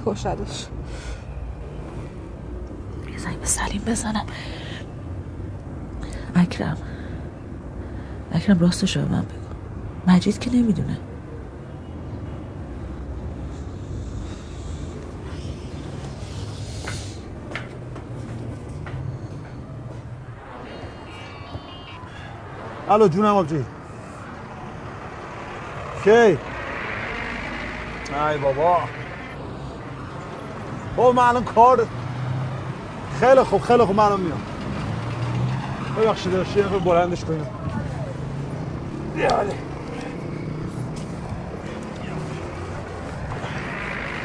میکشدش. زنگ به سلیم بزنم. اکرم. اکرم راستشو به من بگو. مجید که نمی‌دونه. الو جونم آبجی. کی؟ ای بابا. بابا من الان کار خیلی خوب خیلی خوب من الان میام. ببخشید داشتی یه بلندش کنیم. یاله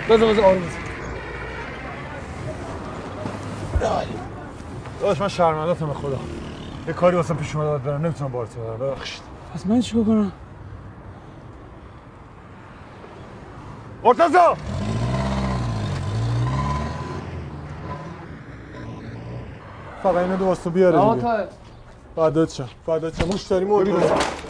بذار بذار آروم بذار. داشت من شرمندتم به خدا. یه کاری واسه پیش اومده باید برم نمی‌تونم بارت ببرم ببخشید. پس من چیکار کنم؟ مرتضی! فقط اینو دو واسه بیاره دیگه. فدات شم فدات شم مشتری مو ببین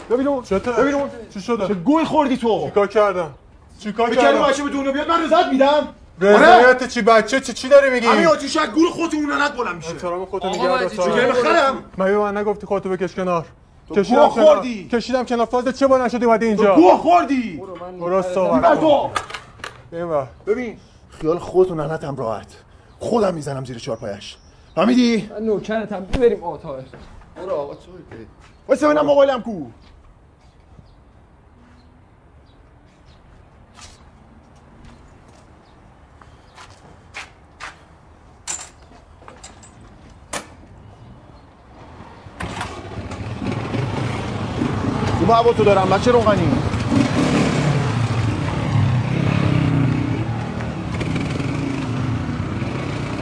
ببین چطور ببین چی شده؟ چه گوی خوردی تو. چیکار کردم؟ چیکار کردم بچه به دنیا بیاد من رضایت میدم. رضایت چی بچه؟ چی چی داری میگی؟ همین آتیش از گور خودتون اون نت بلند میشه. احترام خودتو آقا نگه دار چه کردی بخرم؟ مگه به من نگفتی خودتو بکش کنار. کشیدم. خوردی. کشیدم کنار. فاز چه با نشدی اومدی اینجا؟ تو گوه خوردی. درست این صحبت بر. ببین. خیال خودتون ننتم راحت. خودم می‌زنم زیر چارپایش فهمیدی؟ من نوکرتم بریم طاهر برو آقا تو واسه ببینم موبایلم کو. تو هوا تو دارم بچه روغنی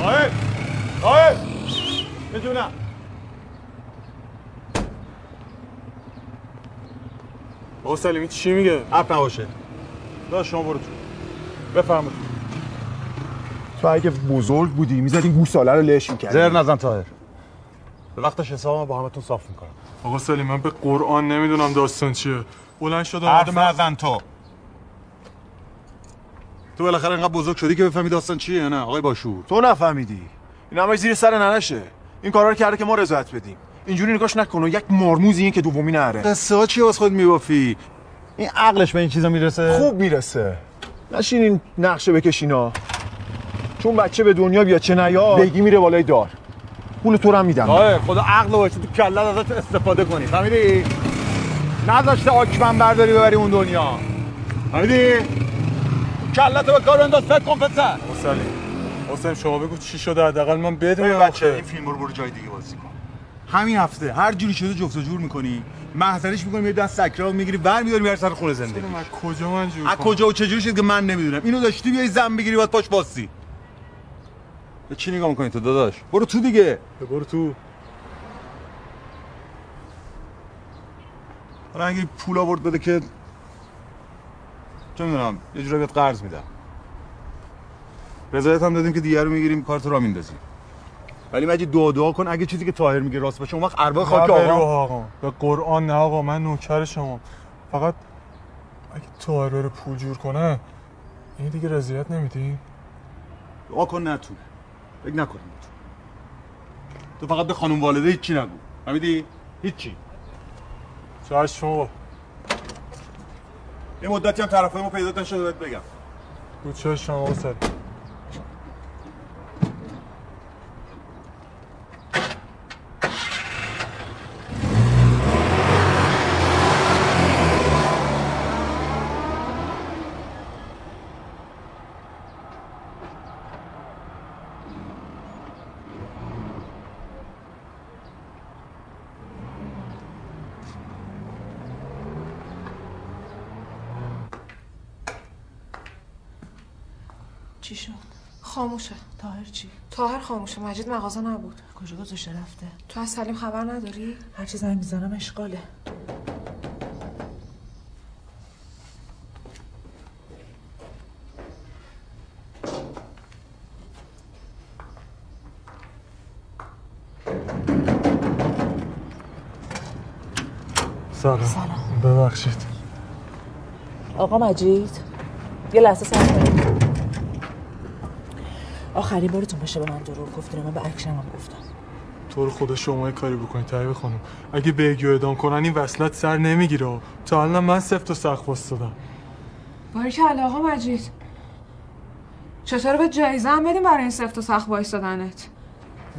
آه آه می‌دونم آقا سلیمی چی میگه؟ اپ نباشه. داشت شما برو تو. بفرمایید. تو اگه بزرگ بودی می‌زدی گوساله رو لش می‌کردی. زر نزن تاهر به وقتش حسابم با همتون صاف می‌کنم. آقا سلیم من به قرآن نمی‌دونم داستان چیه. بلند شد حرف نزن تو. تو بالاخره انقدر بزرگ شدی که بفهمی داستان چیه نه؟ آقای باشور. تو نفهمیدی. این همه زیر سر ننشه. این کارا رو کرده که ما رضایت بدیم. اینجوری نگاش نکن و یک مارموزی این که دومی نره. قصه ها چیه واسه خود میبافی؟ این عقلش به این چیزا می‌رسه؟ خوب می‌رسه. نشین این نقشه بکشینا چون بچه به دنیا بیاد چه نیاد بگی میره بالای دار. پول تو رو هم میدم. آه خدا عقل باشه تو کلت ازش استفاده کنی. فهمیدی؟ نذاشته آکمن برداری ببری اون دنیا. فهمیدی؟ کلت به کار انداز فکر کن پسر. سلیم حسین شما بگو چی شده؟ حداقل من بدونم بچه این فیلم رو برو جای دیگه بازی کن. همین هفته هر جوری شده جفت و جور می‌کنی محضرش می‌کنی میری دست سکرا می‌گیری بر میداری میاری سر خونه زندگی. من کجا من جور از؟ کجا و چجوری شد که من نمی‌دونم؟ اینو داشتی بیای زن بگیری باید پاش باسی به چی نگاه می‌کنی تو داداش؟ برو تو دیگه. برو تو. حالا اگه پول آورد بده که چه می‌دونم یه جورایی بهت قرض میدم. رضایت هم دادیم که دیگه رو می‌گیریم کارت را میندازیم. ولی مجید دعا دعا کن اگه چیزی که طاهر میگه راست باشه. اون وقت ارباب خاک آقا آقا. به قرآن نه آقا من نوکر شما. فقط اگه طاهر بره پول جور کنه این دیگه رضایت نمیدی؟ دعا کن نتونه فکر نکنم تو فقط به خانم والده هیچی نگو. فهمیدی؟ هیچی. چشم. آقا یه مدتی هم طرفای ما پیدا نشده بهت بگم. رو چشم آقا سر چی شد؟ خاموشه تاهر چی؟ تاهر خاموشه مجید مغازه نبود کجا گذاشته رفته؟ تو از سلیم خبر نداری؟ هر چی زنگ می‌زنم اشغاله سلام سلام. ببخشید آقا مجید یه لحظه صبر کنید آخرین بارتون باشه به من دروغ گفتین من به اکشن هم گفتم. تو رو خدا شما یه کاری بکنید طیب خانم. اگه بگی و اعدام کنن این وصلت سر نمی‌گیره. تا الان من سفت و سخت واسدادم باریکلا آقا مجید. چطور یه جایزه هم بدیم برای این سفت و سخت وایستادنت؟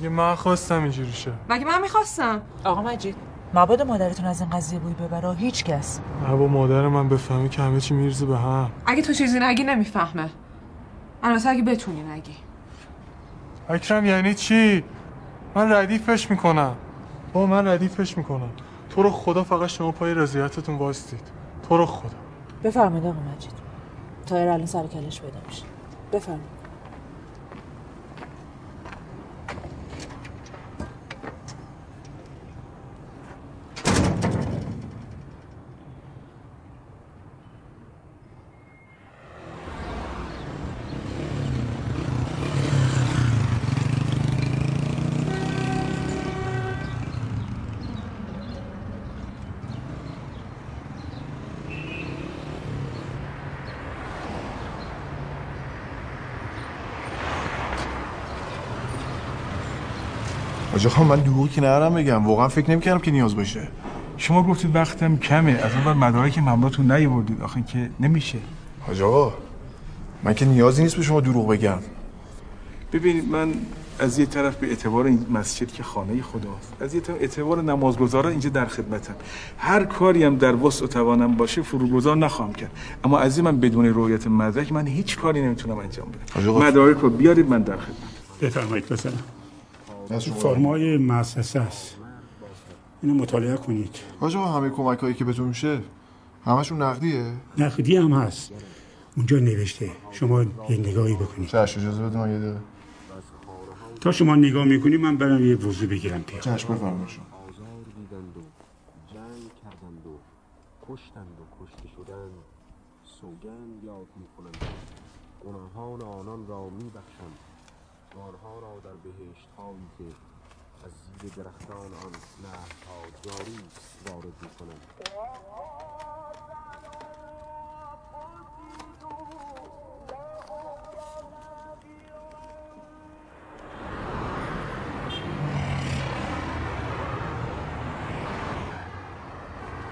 یه من خواستم اینجوری شه. مگه من می‌خواستم؟ آقا مجید مبادا مادرتون از این قضیه بوی ببره هیچ کس. نه با مادر من بفهمی که همه چی میرزه به هم. اگه تو چیزی نگی نمی‌فهمه. البته اگه بتونی نگی. اکرم یعنی چی؟ من ردیفش می‌کنم. با من ردیفش می‌کنم. تو رو خدا فقط شما پای رضایتتون وایستید. تو رو خدا. بفرمایید آقا مجید. تایر الان سر کلش پیدا میشه. بفرمایید. آجا خان من دروغی که ندارم بگم. واقعا فکر نمی‌کردم که نیاز باشه. شما گفتید وقتم کمه. از اون مدارک مملاتون نیاوردید. آخه که نمیشه. حاج آقا من که نیازی نیست به شما دروغ بگم. ببینید من از یه طرف به اعتبار این مسجد که خانه خداست از یه طرف اعتبار نمازگزاران اینجا در خدمتم. هر کاری هم در وسع و توانم باشه فروگذار نخواهم کرد. اما از این من بدون رویت مدرک من هیچ کاری نمی‌تونم انجام بدم. مدارک رو بیارید من در خدمت بفرمایید شما فرمای مؤسسه است. اینو مطالعه کنید. آقا همه کمک هایی که بهتون میشه همشون نقدیه؟ نقدی هم هست. اونجا نوشته. شما یه نگاهی بکنید. چشم اجازه بده من یه دقیقه. تا شما نگاه می‌کنی من برم یه وضو بگیرم. بیام چشم بفرمایید شما. کشتند و کشته شدند سوگند یاد می کنند گناهان آنان را می را در بهشت هایی که از زیر درختان آن نهرها جاری وارد می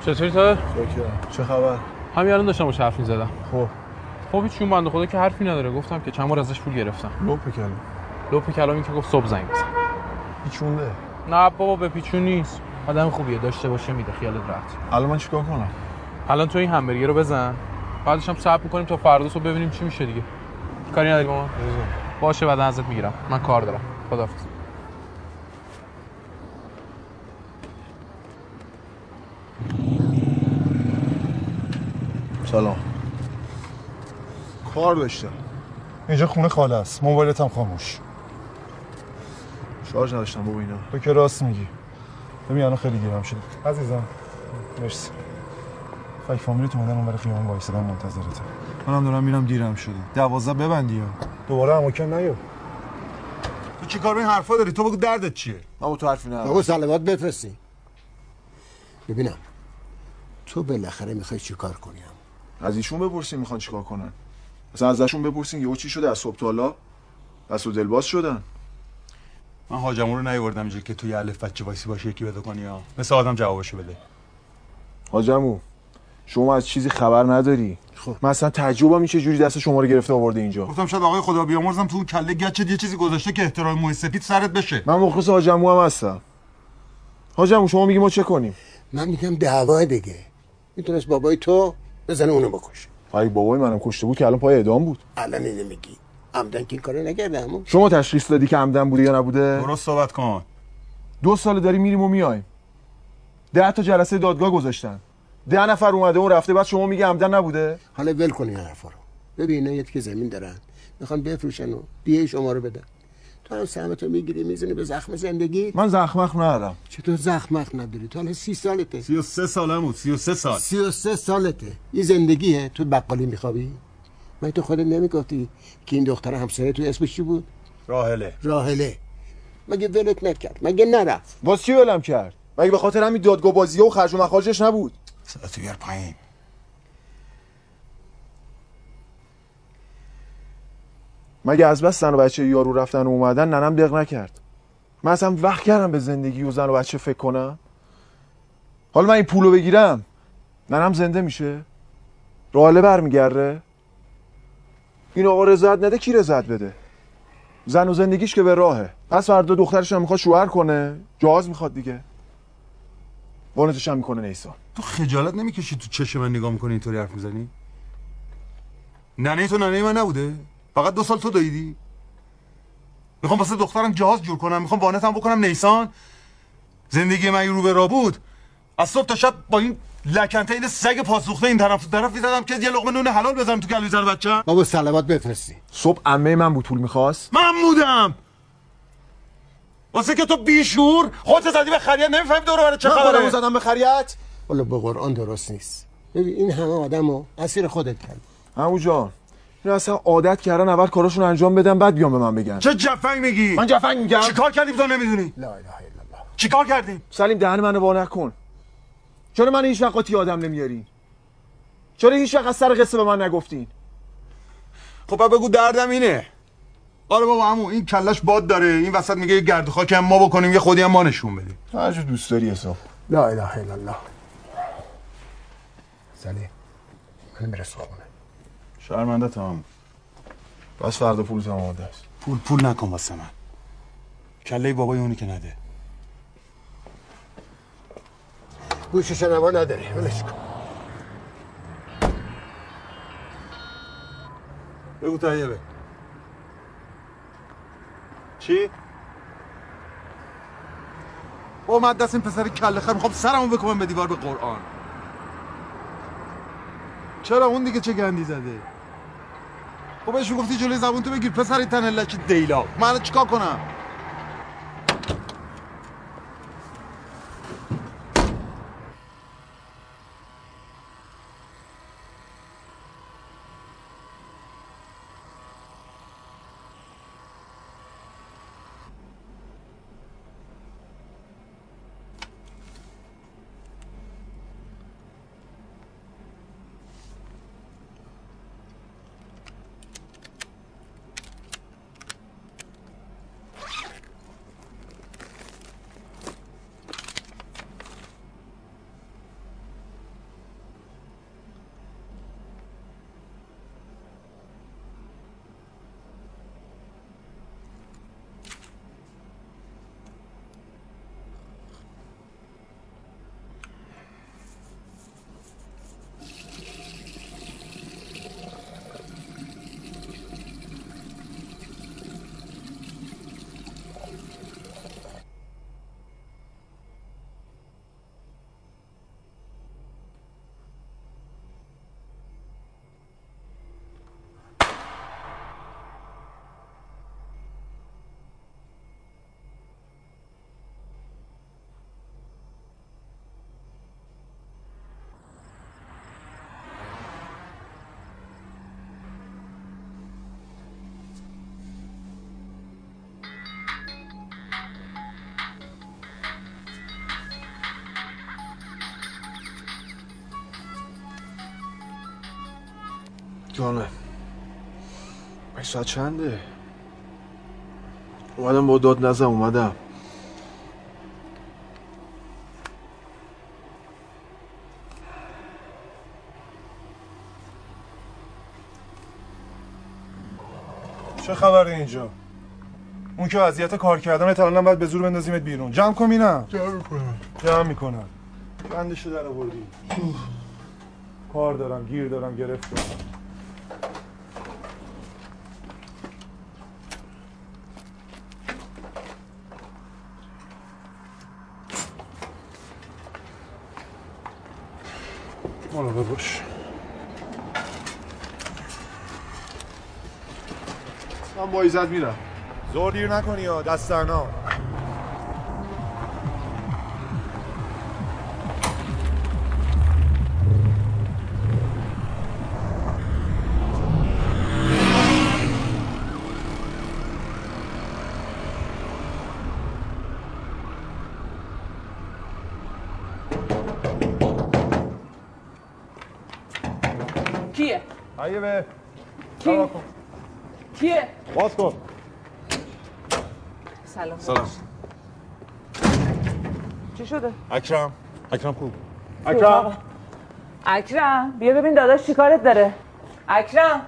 چطوری تا؟ چه خبر؟ همین الان داشتم باش حرف می‌زدم. خب. خب هیچ چون بنده خدا که حرفی نداره. گفتم که چند بار ازش پول گرفتم. لپ کلم لپ کلامی که گفت صبح زنگ بزن. پیچونده. نه بابا به پیچون نیست. آدم خوبیه داشته باشه میده خیالت راحت. الان من چیکار کنم؟ الان تو این همبرگر رو بزن. بعدش هم صبر می‌کنیم تا فردا صبح ببینیم چی میشه دیگه. کاری نداری با من باشه بعد ازت می‌گیرم. من کار دارم. خداحافظ. سلام. کار داشتم. اینجا خونه خاله است. موبایلت هم خاموش. شارژ نداشتم بابا اینا. تو که راست میگی. ببین الان خیلی گیرم شده. عزیزم مرسی. فک فامیلی اومدن اون برای خیابون وایسادن منتظرته. منم دارم میرم دیرم شده. دوازده ببندی ها دوباره اماکن نیو. تو چی کار به این حرفا داری؟ تو بگو دردت چیه؟ اما تو حرفی ندارم بابا سلامات بفرستی. ببینم تو بالاخره می‌خوای چیکار کنی؟ از ایشون بپرسین می‌خوان چیکار کنن. مثلا ازشون بپرسین یهو چی شده از صبح تا حالا؟ دست و دلباز شدن. من حاجمون رو نیوردم اینجا که توی الف بچه وایسی باشه یکی بده کنی ها. مثل آدم جوابشو بده. حاجمو شما از چیزی خبر نداری؟ خب. من اصلا تعجبم این چه جوری دست شما رو گرفته آورده اینجا. گفتم شاید آقای خدا بیامرزم تو اون کله گچت یه چیزی گذاشته که احترام موی سپید سرت بشه. من مخلص حاجمو هم هستم. حاجمو شما میگی ما چه کنیم؟ من میگم دعوا دیگه می‌تونست بابای تو بزنه اونو بکشه. ای بابای منم کشته بود که الان پای اعدام بود. الان اینو میگی. عمدن که این کارو نکرده همون شما تشخیص دادی که عمدن بوده یا نبوده؟ درست صحبت کن. دو سال داری میریم و میایم. ده تا جلسه دادگاه گذاشتن. ده نفر اومده اون رفته بعد شما میگی عمدن نبوده؟ حالا ول کن این حرفا رو. ببین اینا که زمین دارن. می‌خوان بفروشن و دیه شما رو بدن. تو هم سهمتو می‌گیری می‌زنی به زخم زندگی؟ من زخمخ ندارم. چطور زخمخ نداری؟ تو حالا سی سالته. سی و سه سالم بود سی و سه سال. سی و سه سالته. یه زندگیه. تو بقالی میخوابی؟ من تو خودت نمی‌گفتی که این دختر همسایه تو اسمش چی بود؟ راهله. راهله. مگه ولت نکرد؟ مگه نرفت؟ باز چی ولم کرد؟ مگه به خاطر همین دادگاه بازیه و خرج و مخارجش نبود؟ صداتو بیار پایین. مگه از بس زن و بچه یارو رفتن و اومدن ننم دق نکرد؟ من اصلا وقت کردم به زندگی و زن و بچه فکر کنم. حالا من این پولو بگیرم ننم زنده میشه؟ راله برمیگرده؟ این آقا رضایت نده کی رضایت بده؟ زن و زندگیش که به راهه. پس فردا دخترش هم می‌خواد شوهر کنه. جواز می‌خواد دیگه. وانتش هم می‌کنه نیسان تو خجالت نمی‌کشی تو چشم من نگاه می‌کنی اینطوری حرف می‌زنی؟ ننه تو ننه من نبوده. فقط دو سال تو داییدی می‌خوام واسه دخترم جهاز جور کنم. می‌خوام وانتم بکنم نیسان زندگی من رو به را بود. از صبح تا شب با این لکنته این سگ پاسوخته این طرف تو طرف می‌زدم که یه لقمه نون حلال بزنم تو گلوی زن بچه بابا سلامات بفرستی. صبح عمه من بود پول می‌خواست. من بودم. واسه که تو بیشور خودت زدی به خریت نمی‌فهمی دور برای چه خبره. من زدم به خریت. والا به قرآن درست نیست. ببین این همه آدمو اسیر خودت کرد همو جان این اصلا عادت کردن اول کاراشون انجام بدن بعد بیان به من بگن. چه جفنگ میگی؟ من جفنگ میگم چیکار کردیم تو نمی‌دونی؟ لا اله الا الله. چیکار کردیم سلیم دهن منو وا نکن. چرا من هیچ وقت آدم نمیارین چرا هیچ وقت از سر قصه به من نگفتین خب بگو دردم اینه. آره بابا عمو این کلش باد داره. این وسط میگه یه گرد خاک هم ما بکنیم یه خودی هم ما نشون بدیم. هر جو دوست داری حساب. لا اله الا الله. سلیم من برسو خونه؟ شرمنده تمام بس فردا پول تمام است. پول پول نکن واسه من. کله بابای اونی که نده. گوش شنوا نداری ولش کن بگو طیبه چی؟ با من دست این پسر کله خر می‌خوام سرمو بکنم به دیوار به قرآن چرا اون دیگه چه گندی زده خب بهش گفتی جلوی زبون تو بگیر پسر تنه لکی دیلا من چیکار کنم جانم این ساعت چنده؟ اومدم با داد نزم اومدم. چه خبره اینجا؟ اون که وضعیت کار کردن الان باید به زور بندازیمت بیرون. جمع کن اینم جمع می‌کنم. جمع می‌کنم. بندشو در آوردی. کار دارم گیر دارم گرفت دارم. باش. من با ایزد میرم. زور دیر نکنی یا دست سرنا. به کی؟ کیه؟ باز کن سلام سلام چی شده؟ اکرم اکرم خوب اکرم اکرم بیا ببین داداش چیکارت داره اکرم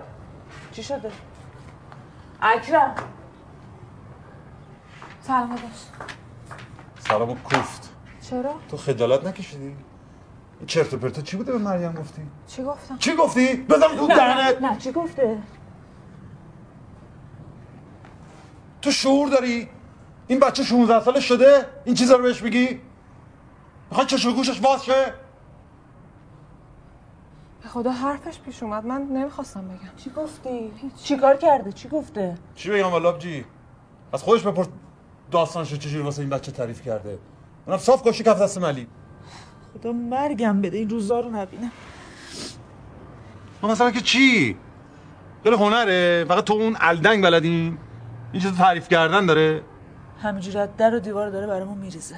چی شده؟ اکرم سلام داداش سلام کوفت چرا؟ تو خجالت نکشیدی؟ چرت و پرتا چی بوده به مریم گفتی؟ چی گفتم؟ چی گفتی؟ بزن تو نه، دهنت نه چی گفته؟ تو شعور داری؟ این بچه 16 ساله شده؟ این چیزا رو بهش میگی؟ می‌خوای چشم و گوشش باز شه؟ به خدا حرفش پیش اومد من نمی‌خواستم بگم چی گفتی؟ چی کار کرده؟ چی گفته؟ چی بگم والا جی؟ از خودش بپرس داستانشو چجوری واسه این بچه تعریف کرده اونم صاف کشی کف دست ملی خدا مرگم بده این روزا رو نبینم. ما مثلا که چی؟ دل هنره. فقط تو اون الدنگ بلدین این چیزو تعریف کردن داره. همینجوری از در و دیوار داره برامون میریزه.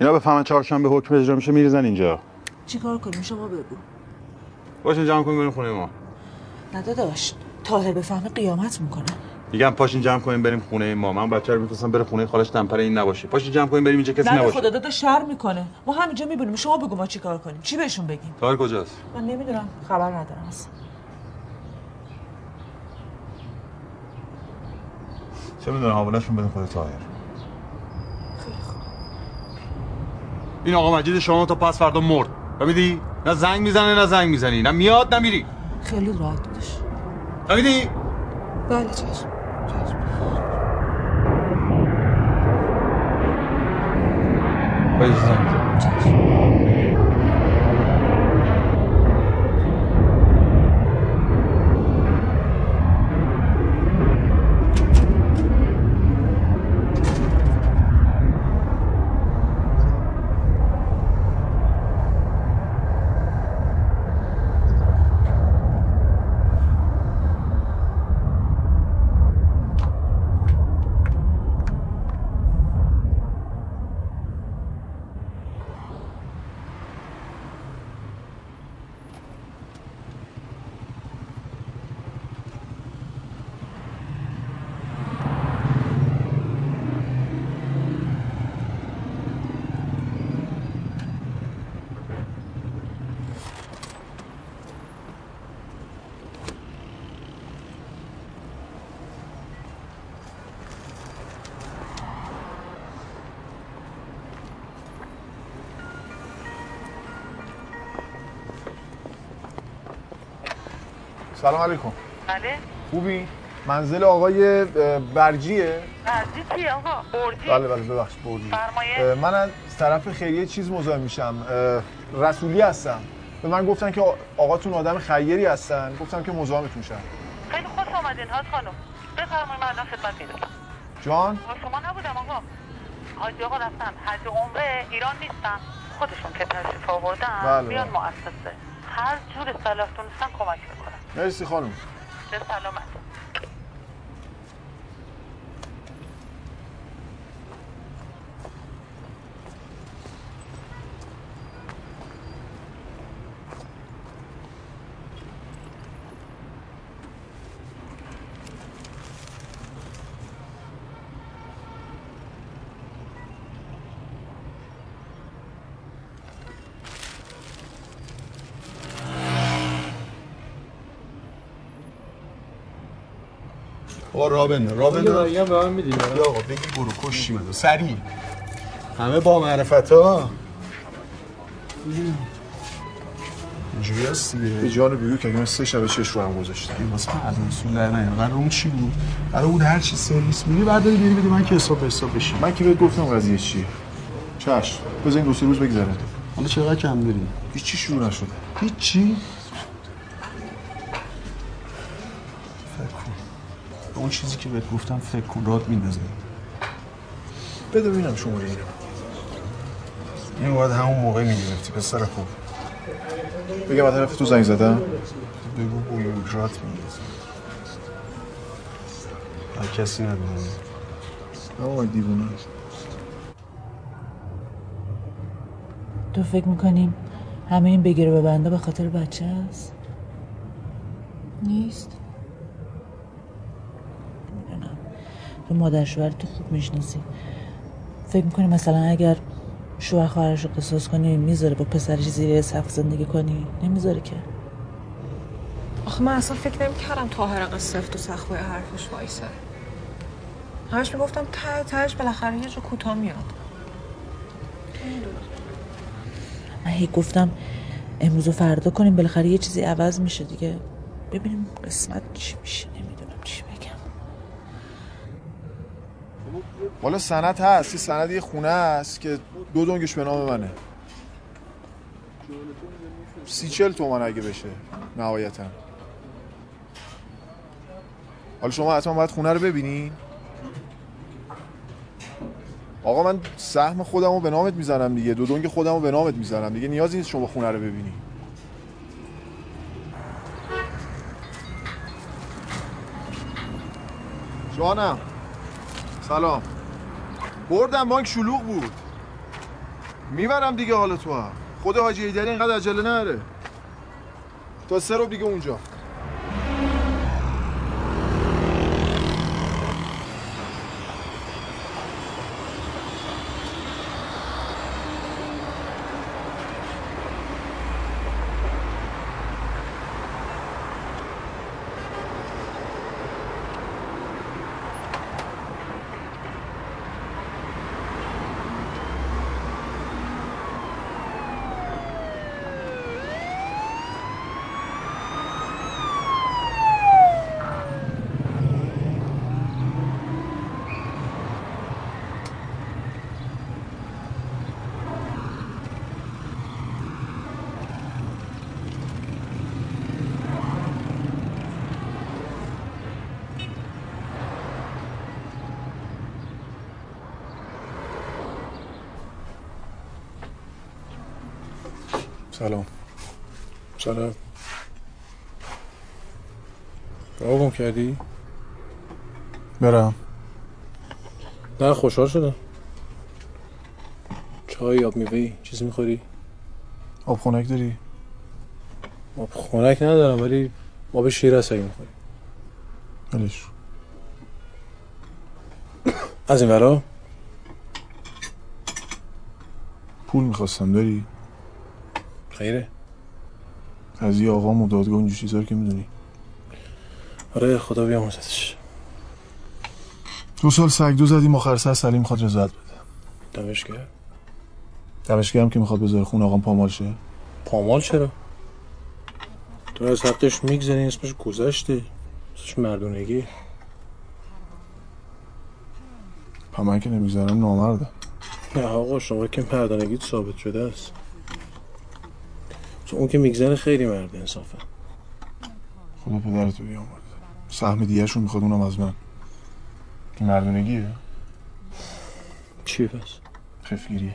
اینا بفهمن چهارشنبه حکم اجرا میشه میریزن اینجا. چیکار کنیم؟ شما بگو. باشین جمع کنیم بریم خونه ما. نه داداش تاهر بفهمه قیامت می‌کنه. میگم پاشین جمع کنیم بریم خونه ما. من بچه رو می‌خواستم بره خونه خالش دمپر این نباشه. پاشین جمع کنیم بریم اینجا کسی نه به نباشه. خدا داداش شر می‌کنه. ما همینجا می‌بینیم. شما بگو ما چیکار کنیم. چی بهشون بگیم؟ تاهر کجاست؟ من نمی‌دونم. خبر ندارم اصلا. چه می‌دونم حوالهشون بدین خود تاهر این آقا مجید شما تا پس فردا مرد. فهمیدی؟ نه زنگ می‌زنه نه زنگ می‌زنی. نه میاد نه میری. خیلی راحت فهمیدی؟ بله چشم. باید زنگ سلام علیکم. بله. خوبی؟ منزل آقای برجیه؟ برزی چیه آقا؟ بردی؟ بله بله ببخشید بردی فرمایه؟ اه، من از طرف خیریه چیز مزاحم میشم. رسولی هستم. به من گفتن که آقاتون آدم خیری هستن. گفتم که مزاحمتون شم. خیلی خوش آمدین حاج خانم. بفرمایید من الان خدمت می‌رسم جان؟ شما نبودم آقا. حاجی آقا رفتن. حج عمره ایران نیستن. خودشون که تشریف آوردن. بله، میان. مؤسسه. هر جور صلاح تونستن کمک می‌کنن. مرسی خانم. سلامت. آقا را بنده را بنده برگم به من میدی یا آقا بگی برو کشی منو سریع. همه با معرفت ها اینجوری هست دیگه به جان بیو که اگه من سه شب چش رو هم گذاشتم. این واسه از رسول در نیار قرار اون چی بود؟ قرار بود هر چی سرویس میری برداری بیاری بدی من که حساب حساب بشی من که بهت گفتم قضیه چیه؟ چشم. بذار این دو سه روز بگذره. حالا چقدر کم داری؟ هیچی شروع نشده. هیچی؟ فکر اون چیزی که بهت گفتم فکر کن راد میندازه. بده ببینم شماره اینو. این باید همون موقع می‌گرفتی پسر خوب. بگم از طرف تو زنگ زدم؟ بگو بوی رات میندازه. هر کسی ندونه. آقای دیوونه. تو فکر می‌کنیم همه این بگیره به بنده به خاطر بچه است نیست می‌دونم تو مادر شوهر تو خوب می‌شناسی. فکر می‌کنی مثلا اگر شوهر خواهرش رو قصاص کنی می‌ذاره با پسرش زیر سقف زندگی کنی؟ نمی‌ذاره که. آخه من اصلا فکر نمی‌کردم طاهر انقدر سفت و سخت روی حرفش وایسه. همش می‌گفتم ته تهش بالاخره یه جا کوتاه میاد. من هی گفتم امروز و فردا کنیم بالاخره یه چیزی عوض میشه دیگه. ببینیم قسمت چی میشه نمی‌دونم چی بگم والا سند هست یه سند یه خونه هست که دو دنگش به نام منه. سی چل تومن اگه بشه نهایتا. حالا شما حتما باید خونه رو ببینین. آقا من سهم خودم رو به نامت می‌زنم دیگه دو دنگ خودم رو به نامت می‌زنم دیگه نیازی نیست شما خونه رو ببینی جانم سلام. بردم بانک شلوغ بود. می‌برم دیگه حالا تو هم. خود حاجی ایدری اینقدر عجله نره. تا سه رو دیگه اونجا سلام سلام کار گم کردی؟ برم نه خوشحال شدم چای آب میوه چیزی می‌خوری؟ آب خنک داری؟ آب خنک ندارم ولی آب شیر هست اگه می‌خوری ولش از این ورا پول می‌خواستم داری؟ خیره از یه آقا مدادگاه اونجور چیزا رو که می‌دونی. آره خدا بیامرزتش دو سال سگ دو زدیم آخر سر سلیم می‌خواد رضایت بده. دمش کرد دمش گرم که می‌خواد بذاره خون آقام پامال شه. پامال چرا؟ تو از حقش میگذری اسمش گذشته. اسمش مردونگی. پا من که نمی‌گذارم نامردم نه آقا شما که مردانگیت ثابت شده است. تو اون که میگذره خیلی مرد انصافه. خدا پدرتو بیامرزه سهم دیگرشون می‌خواد اونم از من. مردونگیه؟ چیه پس؟ خفگیریه.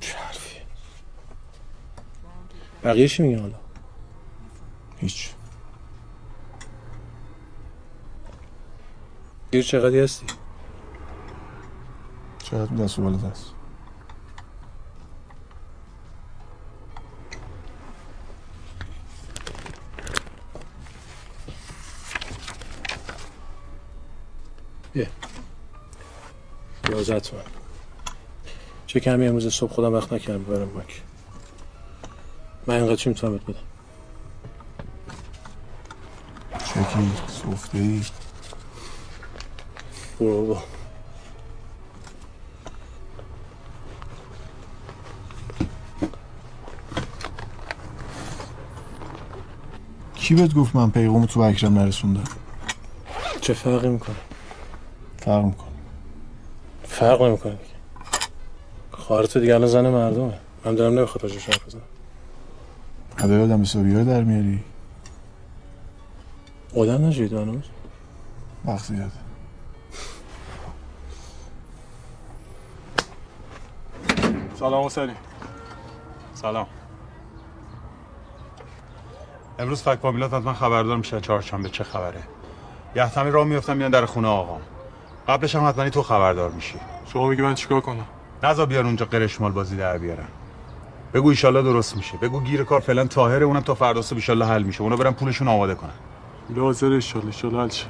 چه حرفیه بقیه چی میگن حالا؟ هیچ. گیر چقدری هستی؟ چقدر دست و بالت هست. یه. یازت من چه کمی امروز صبح خودم وقت نکردم ببرم بانک من اینقدر چی می‌تونم بهت بدم چکی صفته ای برو. بابا کی بهت گفت من پیغام تو اکرم نرسوندم؟ چه فرقی می‌کنه؟ فرق می‌کنه. فرق نمی‌کنه. خواهر تو دیگه الان زن مردمه. من دارم نمی‌خواد راجعش حرف بزنم. ادا یادم حسابی رو در میاری؟ آدم نشید هنوز؟ وقت زیاده سلام حسینی. سلام. امروز فک فامیلات از من خبردار میشن چهارشنبه چه خبره. یحتمی راه میفتم میان در خونه آقام. قبلش هم حتما تو خبردار میشی. شما میگی من چیکار کنم؟ نزا بیار اونجا قرش مال بازی در بیارن. بگو ایشالله درست میشه. بگو گیر کار فعلا طاهره اونم تا فردا صبح ایشالله حل میشه. اونا برن پولشون آماده کنن. لازر ایشالله ایشالله حل شه.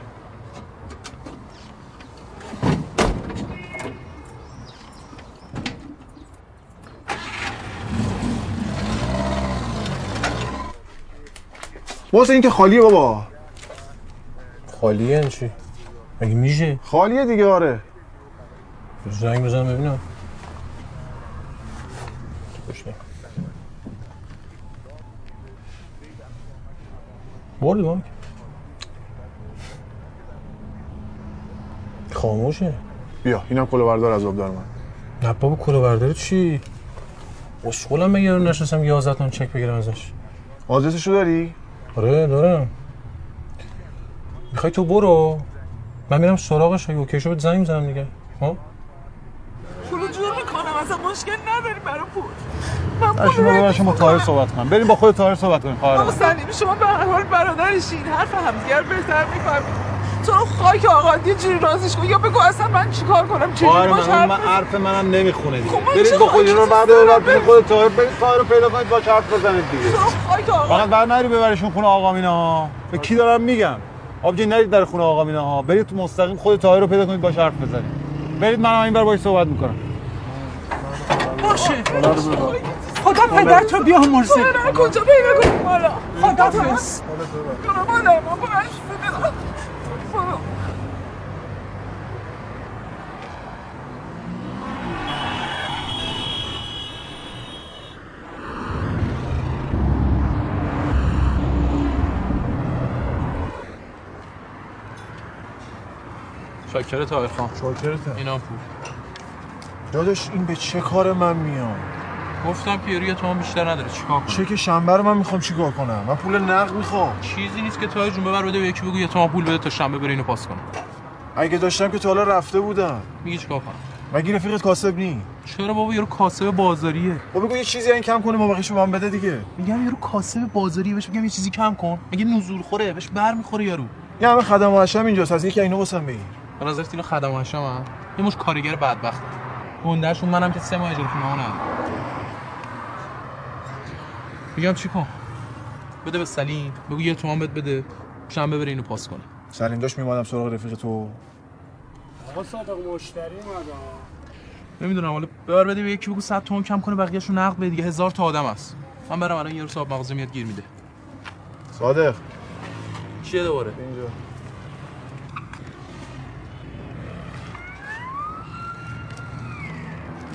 واسه این که خالیه بابا. خالیه یعنی چی؟ مگه میشه؟ خالیه دیگه آره. زنگ بزن ببینم. بردی بانک خاموشه. بیا اینم کلو بردار از آب در من نه بابا کلو برداری چی؟ خوشقولم مگه رو نشستم 11 تون چک بگیرم ازش. آدرسشو داری؟ آره دارم. می‌خوای تو برو. من میرم سراغش اگه اوکی بهت زنگ می‌زنم دیگه. خب؟ پولو جور می‌کنم اصلا مشکل نداری برای پول. من شما برای شما طاهر صحبت کنم. بریم با خود طاهر صحبت کنیم. بابا خواهرم سلیمی شما به هر حال برادرشین حرف همدیگر بهتر می‌فهمید. تو رو خاک آقا یه جوری رازش کن. یا بگو اصلا من چیکار کنم؟ چجوری خواهر باش من حرف من حرف منم نمی‌خونه دیگه. خب برید چه با خود خاکی اینا بعد برید بریم؟ خود طاهر برید طاهر رو پیدا کنید باش حرف بزنید دیگه. تو رو خاک آقا. فقط بعد نری ببرشون خونه آقا مینا. ها به کی دارم میگم؟ آبجی نرید در خونه آقا مینا ها. برید تو مستقیم خود طاهر رو پیدا کنید باش حرف بزنید. برید منم این بر باش صحبت می‌کنم. باشه. خدا پدر تو بیامرزه. من کجا پیدا کنم حالا خدا حافظ. ما شاکر طاهر خان. شاکرته اینا پول داداش این به چه کار من میاد گفتم که روی تو هم بیشتر نداره. چیکار کنم؟ چه که شنبه رو من می‌خوام چیکار کنم؟ من پول نقد می‌خوام. چیزی نیست که طاهر جون ببر بده یکی بگو یه تومن پول بده تا شنبه بره اینو پاس کنه. اگه داشتم که تا حالا رفته بودم. میگی چیکار کنم؟ مگه رفیقت کاسب نی؟ چرا بابا؟ یارو کاسب بازاریه. خب بگو یه چیزی این کم کنه مابقیشو به من بده دیگه. میگم یارو کاسب بازاریه. بهش میگم یه چیزی کم کن. میگه نزول خوره؟ بهش بر می‌خوره یارو. یه همه خدم و اینجاست. از یکی اینو واسم بگیر. به نظرت اینا خدم و هم؟ یه مش کارگر بدبخت گندهشون منم که سه ماه اجاره خونه ندارم میگم چی کن؟ بده به سلیم. بگو یه تومن بهت بده. شنبه بره اینو پاس کنه. سلیم داشت میمادم سراغ رفیق تو. آقا صادق مشتری اومد نمی‌دونم حالا ببر بده به یکی بگو 100 تومن کم کنه بقیه‌شو نقد بده دیگه هزار تا آدم است. من برم الان یه رو صاحب مغازه میاد گیر میده. صادق. چیه دوباره؟ اینجا.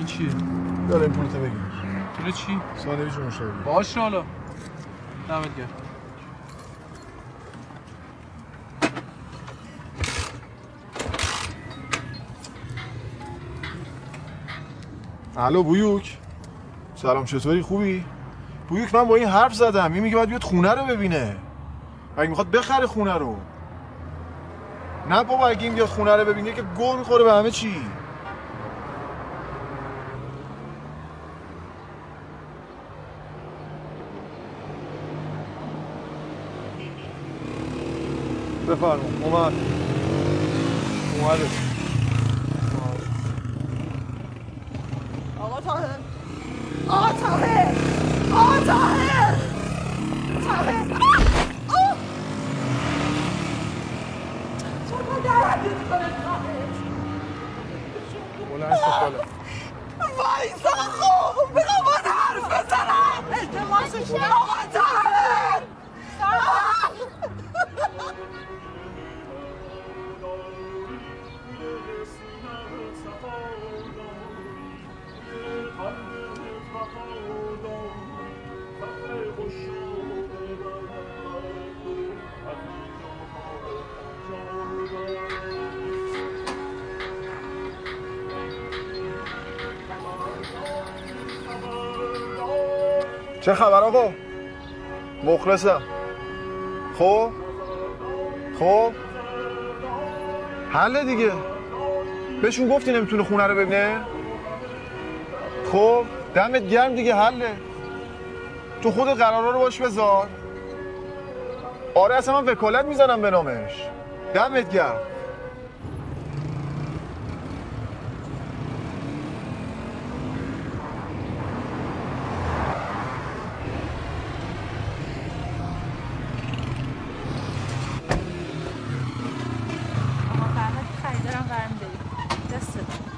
این چیه داره این پولتو بگیر. پول چی؟ ساندویچ مشتری باشه حالا. دمت گرم. الو بویوک. سلام چطوری؟ خوبی؟ بویوک من با این حرف زدم. این میگه باید بیاد خونه رو ببینه. اگه می‌خواد بخره خونه رو. نه بابا اگه این بیاد خونه رو ببینه که گو می‌خوره به همه چی. بفرما. اومد. اومده آقا طاهر. آقا طاهر. آقا طاهر. طاهر. چه خبر آقا؟ مخلصم. خب؟ خب؟ حله دیگه. بهشون گفتی نمی‌تونه خونه رو ببینه؟ خب؟ دمت گرم دیگه حله. تو خود قرارا رو باش بذار. آره اصلا من وکالت می‌زنم به نامش. دمت گرم فرهاد خریدارم برم داری دستت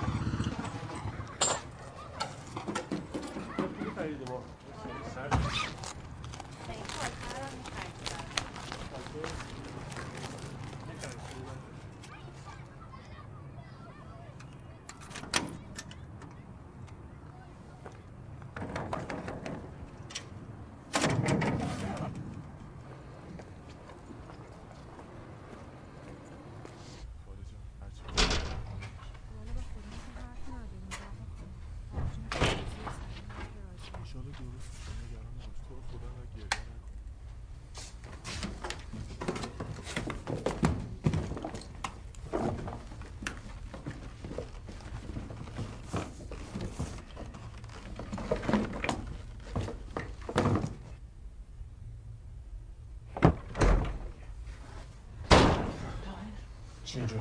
چی اینجا.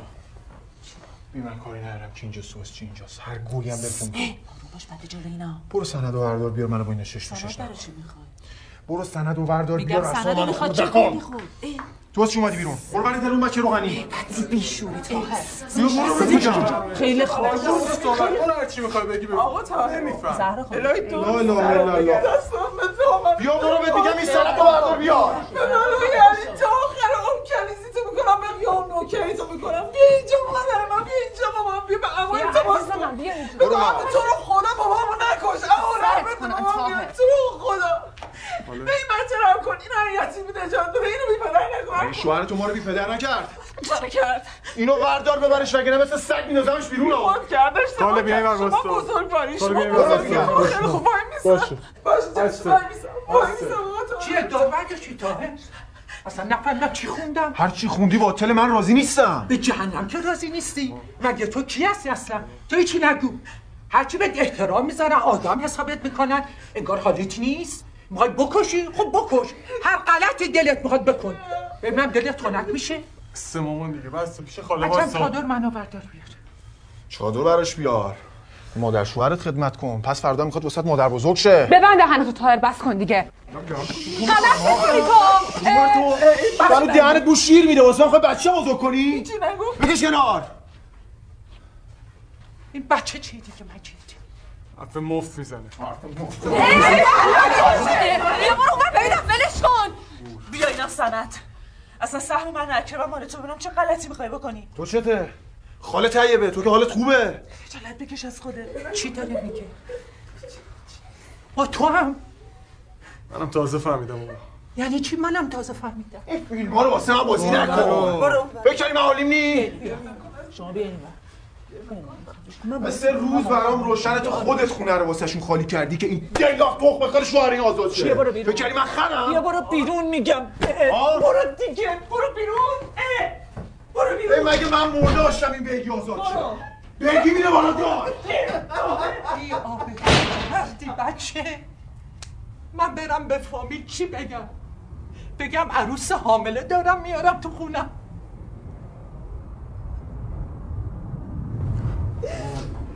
بی من کاری ندارم که اینجا سوز چی اینجاست. هر گویم بکن برو باش بده جلو اینا. برو سند و وردار بیار منو با این شش تو شش نکن. چی می‌خوای؟ برو سند و وردار میگم بیار اصلا منو می‌خواد خود چه می‌خواد؟ تو از چی اومدی بیرون؟ برو برای اون بچه روغنی. بیشوری تو بیا برو بگو جان. خیلی خوب. چی می‌خوای بگی بگو. آقا تا نمیفهم زهرا خب لا اله الا الله. بیا برو بهت میگم این سند و وردار بیار یعنی تا آخر اون کنیزی تو می‌کنم به قیام نوکری تو می‌کنم بیا اینجا مادر من بیا اینجا بابا بیا به اما التماس کن برو بابا. تو رو خدا بابامو نکش اما رحمت بابا بیا تو رو خدا؟ به این بچه رم کن؟ این حیاتی میده جان. داره اینو بی پدر نکن. این شوهر تو ما رو بی پدر نکرد. چرا کرد؟ اینو وردار ببرش وگرنه مثل سگ میندازمش بیرون خود کردش. بیا این ور شما. بزرگ شما بیا این ور بزرگ واستا. باری. خیلی خوب وای میسم باشه. باشه. وای آقا تو چیه داور یا چی تاهه؟ اصلا نفهمیدم چی خوندم؟ هر چی خوندی باطل من راضی نیستم. به جهنم که راضی نیستی. مگه تو کی هستی اصلا؟ تو هیچی نگو. هرچی بهت احترام می‌ذارن آدم حسابت می‌کنن. انگار حالیت نیست. می‌خوای بکشی؟ خب بکش. هر غلطی دلت می‌خواد بکن. ببینم دلت خنک میشه. سه مامان دیگه بس پیش خاله واسه چادر منو بردار بیار. چادر براش بیار. مادر شوهرت خدمت کن. پس فردا می‌خواد وسط مادر بزرگ شه. ببند دهنتو تایر بس کن دیگه. غلط می‌کنی تو. تو منو دهنت بو شیر میره واسه من خواهی بچه بزرگ کنی. هیچی نگفت بکش کنار. این بچه چی دیگه؟ مجید حرف مفت می‌زنه. برو اونور ببینم ولش کن. بیا اینم سند. اصلا سهم من نکرم مال تو ببینم چه غلطی می‌خوای بکنی. تو چته؟ خاله طیبه تو که حالت خوبه. خجالت بکش از خودت. چی داره میگه؟ آ تو هم. منم تازه فهمیدم آقا یعنی چی منم تازه فهمیدم؟ این فیلم ها رو واسه من بازی نکن. برو. فکر کردی من حالیم نی؟ شما بیا مثل روز برام روشن تو خودت خونه رو واسه شون خالی کردی که این دیلاق تخم بخوره شوهر این آزاد شه. بیا برو بیرون. فکر کردی من خرم؟ بیا برو بیرون میگم. برو دیگه. برو بیرون. برو بیرون. مگه من مرده داشتم این بگی آزاد شه؟ بگی میره بالا دار. وقتی بچه. من برم به فامیل چی بگم. بگم عروس حامله دارم میارم تو خونم.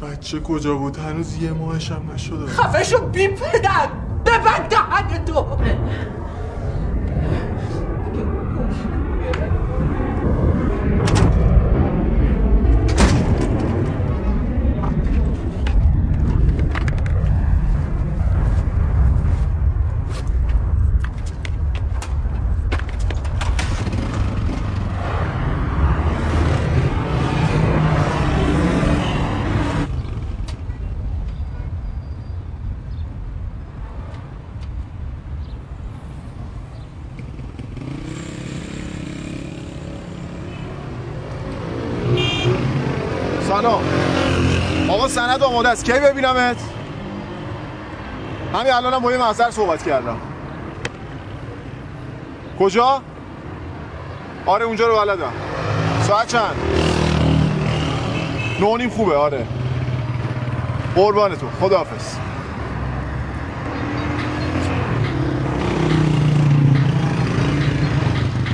بچه کجا بود؟ هنوز یه ماهش هم نشده. خفه شو بی پدر. ببند دهن تو سلام آقا سند آماده است کی ببینمت؟ همین الانم با یه محضر صحبت کردم. کجا؟ آره اونجا رو بلدم. ساعت چند؟ نه و نیم خوبه آره. قربان تو خداحافظ.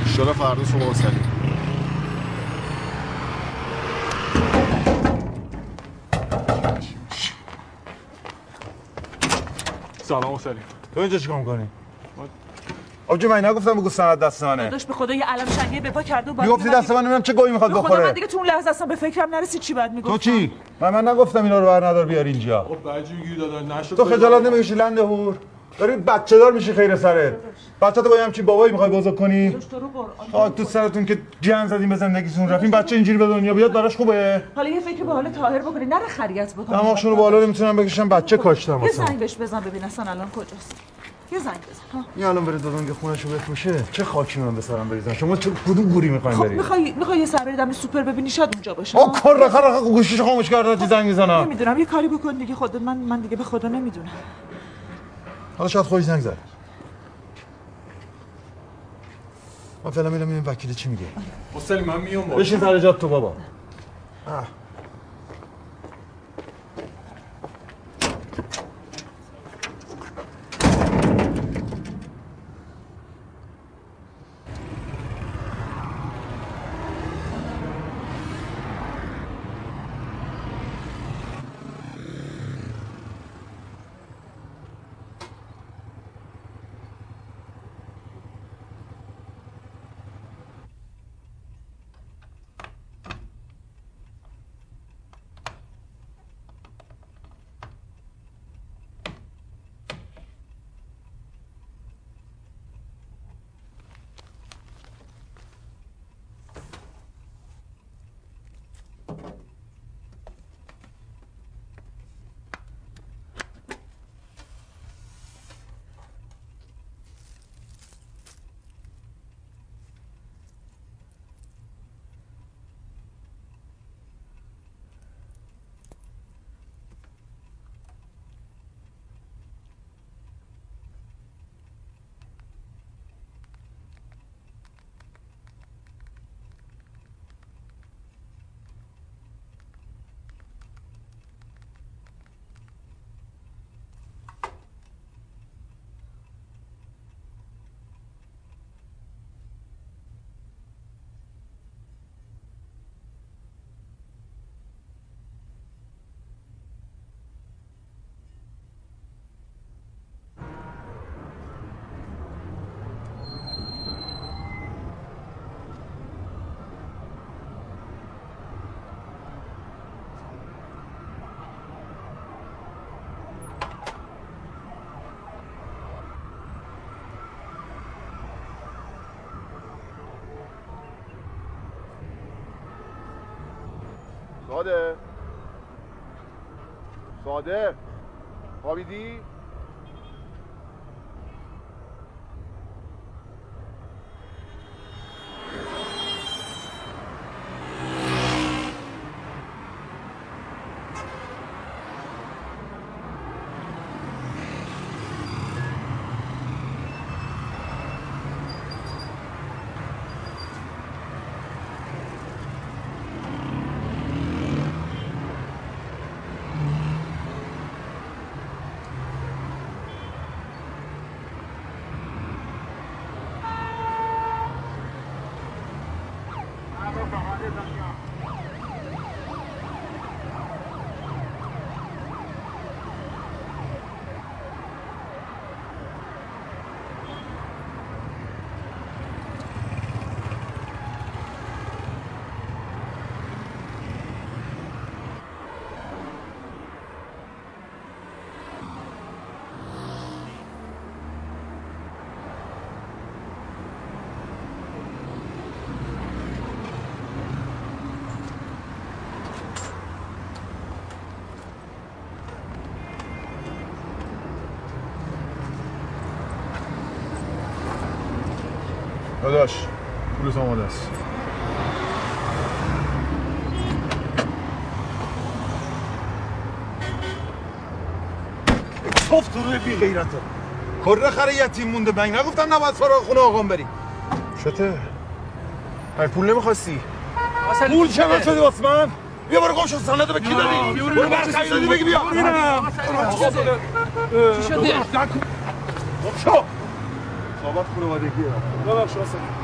انشالله فردا صبح سلیم سلام سلیم. تو اینجا چیکار می‌کنی؟ آبجی من نگفتم بگو سند دست منه داشت به خدا یه علم شنگه به پا کرده و می‌گفتی دست من نمی‌دونم چه گویی می‌خواد به خدا بخوره. من دیگه تو اون لحظه اصلا به فکرم نرسید چی باید می‌گفتم. تو چی؟ من من نگفتم اینا رو بر ندار بیار اینجا. خب بعجی گیر دادن نشد. تو خجالت نمی‌کشی لنده هور. داری بچه دار میشی خیر سرت. بچه تو با یه همچین بابایی می‌خوای بزرگ کنی؟ خاک تو سرتون که جن زدیم به زندگیتون رفتین بچه اینجوری به دنیا بیاد براش خوبه؟ حالا یه فکر به حال طاهر بکنی نره خریت بکنی. دماغشون رو بالا نمی‌تونم بکشم بچه کاشتم یه زنگ بهش بزن ببین اصلا الان کجاست. یه زنگ بزن ها. این الان بره دادنگ خونش رو بفروشه چه خاکی من به سرم بریزن شما چه کدوم گوری می‌خواین خب برید؟ می‌خوای می‌خوای یه سر بری دم سوپر ببینی شاید اونجا باشه. آ کار رخ رخ گوشیش خاموش کرده تی زنگ می‌زنم. نمی‌دونم یه کاری بکن دیگه خودت من من دیگه به خدا نمی‌دونم. حالا شاید خودش زنگ زد من فعلا میرم این وکیل چی میگه. سلیم من میام با بشین سر جات تو بابا. ساده ساده خوابیدی؟ داداش پولت آماده است توف تو روی بی غیرته کره خره یتیم مونده بنگ نگفتم نباید سراغ خونه آقام بری شته ای پول نمی‌خواستی پول چه شدی واسه من بیا برو گم شو سند به کی دادی برو بر خریدی بگی بیا چی شده؟ گم شو صحبت خانوادگیه ببخش من واسه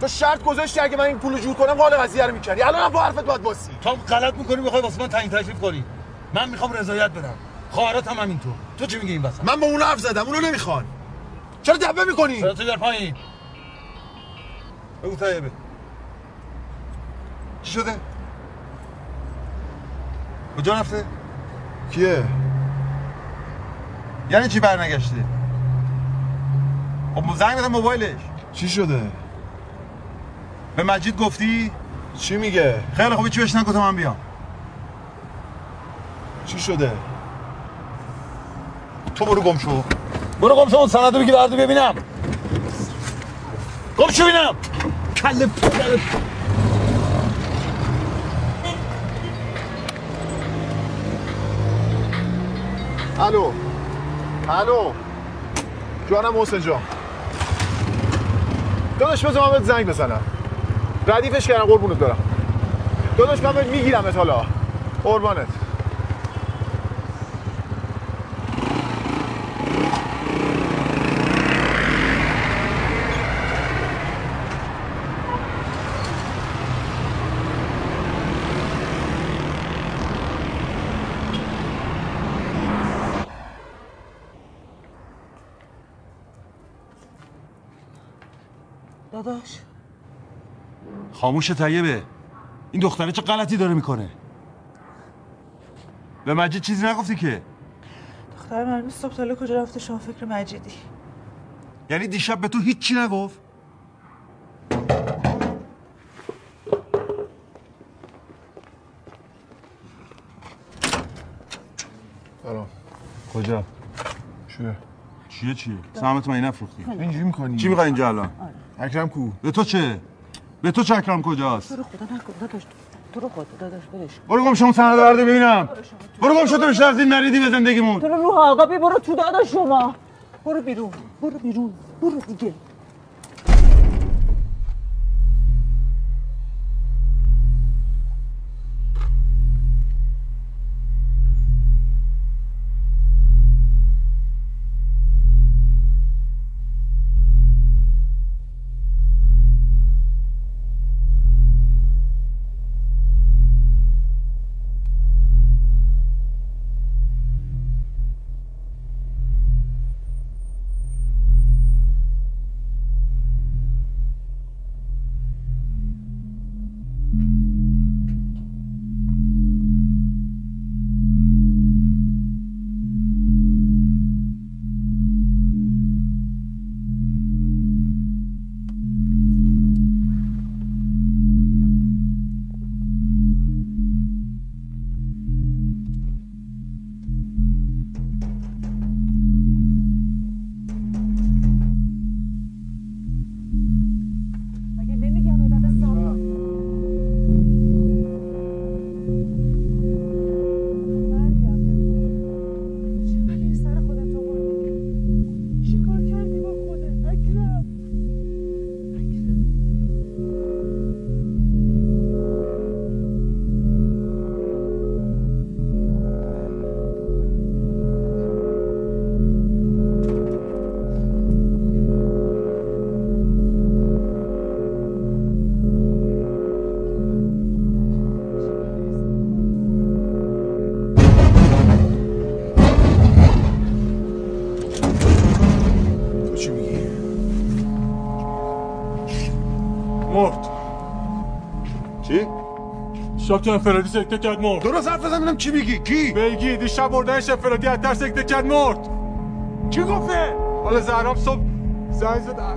تو شرط گذاشتی اگه من این پول جور کنم حال قضیه رو می‌کردی. الان هم با حرفت باید باسی تو غلط می‌کنی می‌خوای واسه من تعیین تکلیف کنی. من می‌خوام رضایت بدم. خواهرات هم همینطور. تو چی میگی این وسط؟ من با اون حرف زدم اونو نمی‌خوان. چرا دبه می‌کنی؟ چرا تو در پایین؟ بگو طیبه. چی شده؟ کجا رفته؟ کیه؟ یعنی چی برنگشته خب زنگ بزن موبایلش. چی شده؟ به مجید گفتی؟ چی میگه؟ خیلی خوبی چی بهش تا من بیام. چی شده؟ تو برو گم شو. برو گم شو اون سندو بگی بردو ببینم. گم شو ببینم. کل پدرت الو. الو. جانم حسین جان. داداش بذار من بهت زنگ بزنم. ردیفش کردم قربونت برم. داداش من میگیرمت حالا. قربانت داداش خاموش طیبه. این دختره چه غلطی داره می‌کنه؟ به مجید چیزی نگفتی که؟ دختر من صبح تا کجا رفته شما فکر مجیدی؟ یعنی دیشب به تو هیچی نگفت؟ سلام. کجا؟ چیه چیه چیه؟ سهمت من نفروختی اینجوری می‌کنی؟ چی می‌خوای اینجا الان؟ اکرم کو. به تو چه؟ به تو چه اکرام کجاست؟ تو رو خدا نکن داداش تو رو خدا داداش برش برو گم شما سند برده ببینم. برو گم شو تو بیشتر از این نریدی به زندگیمون. تو رو روح آقا بی برو تو داداش شما. برو بیرون برو بیرون برو دیگه. شب انفرادی سکته کرد مرد. درست حرف بزن ببینم چی میگی؟ کی؟ بگی دیشب بردنش انفرادی از ترس سکته کرد مرد. کی گفته؟ حالا زهرام صبح زنگ زد.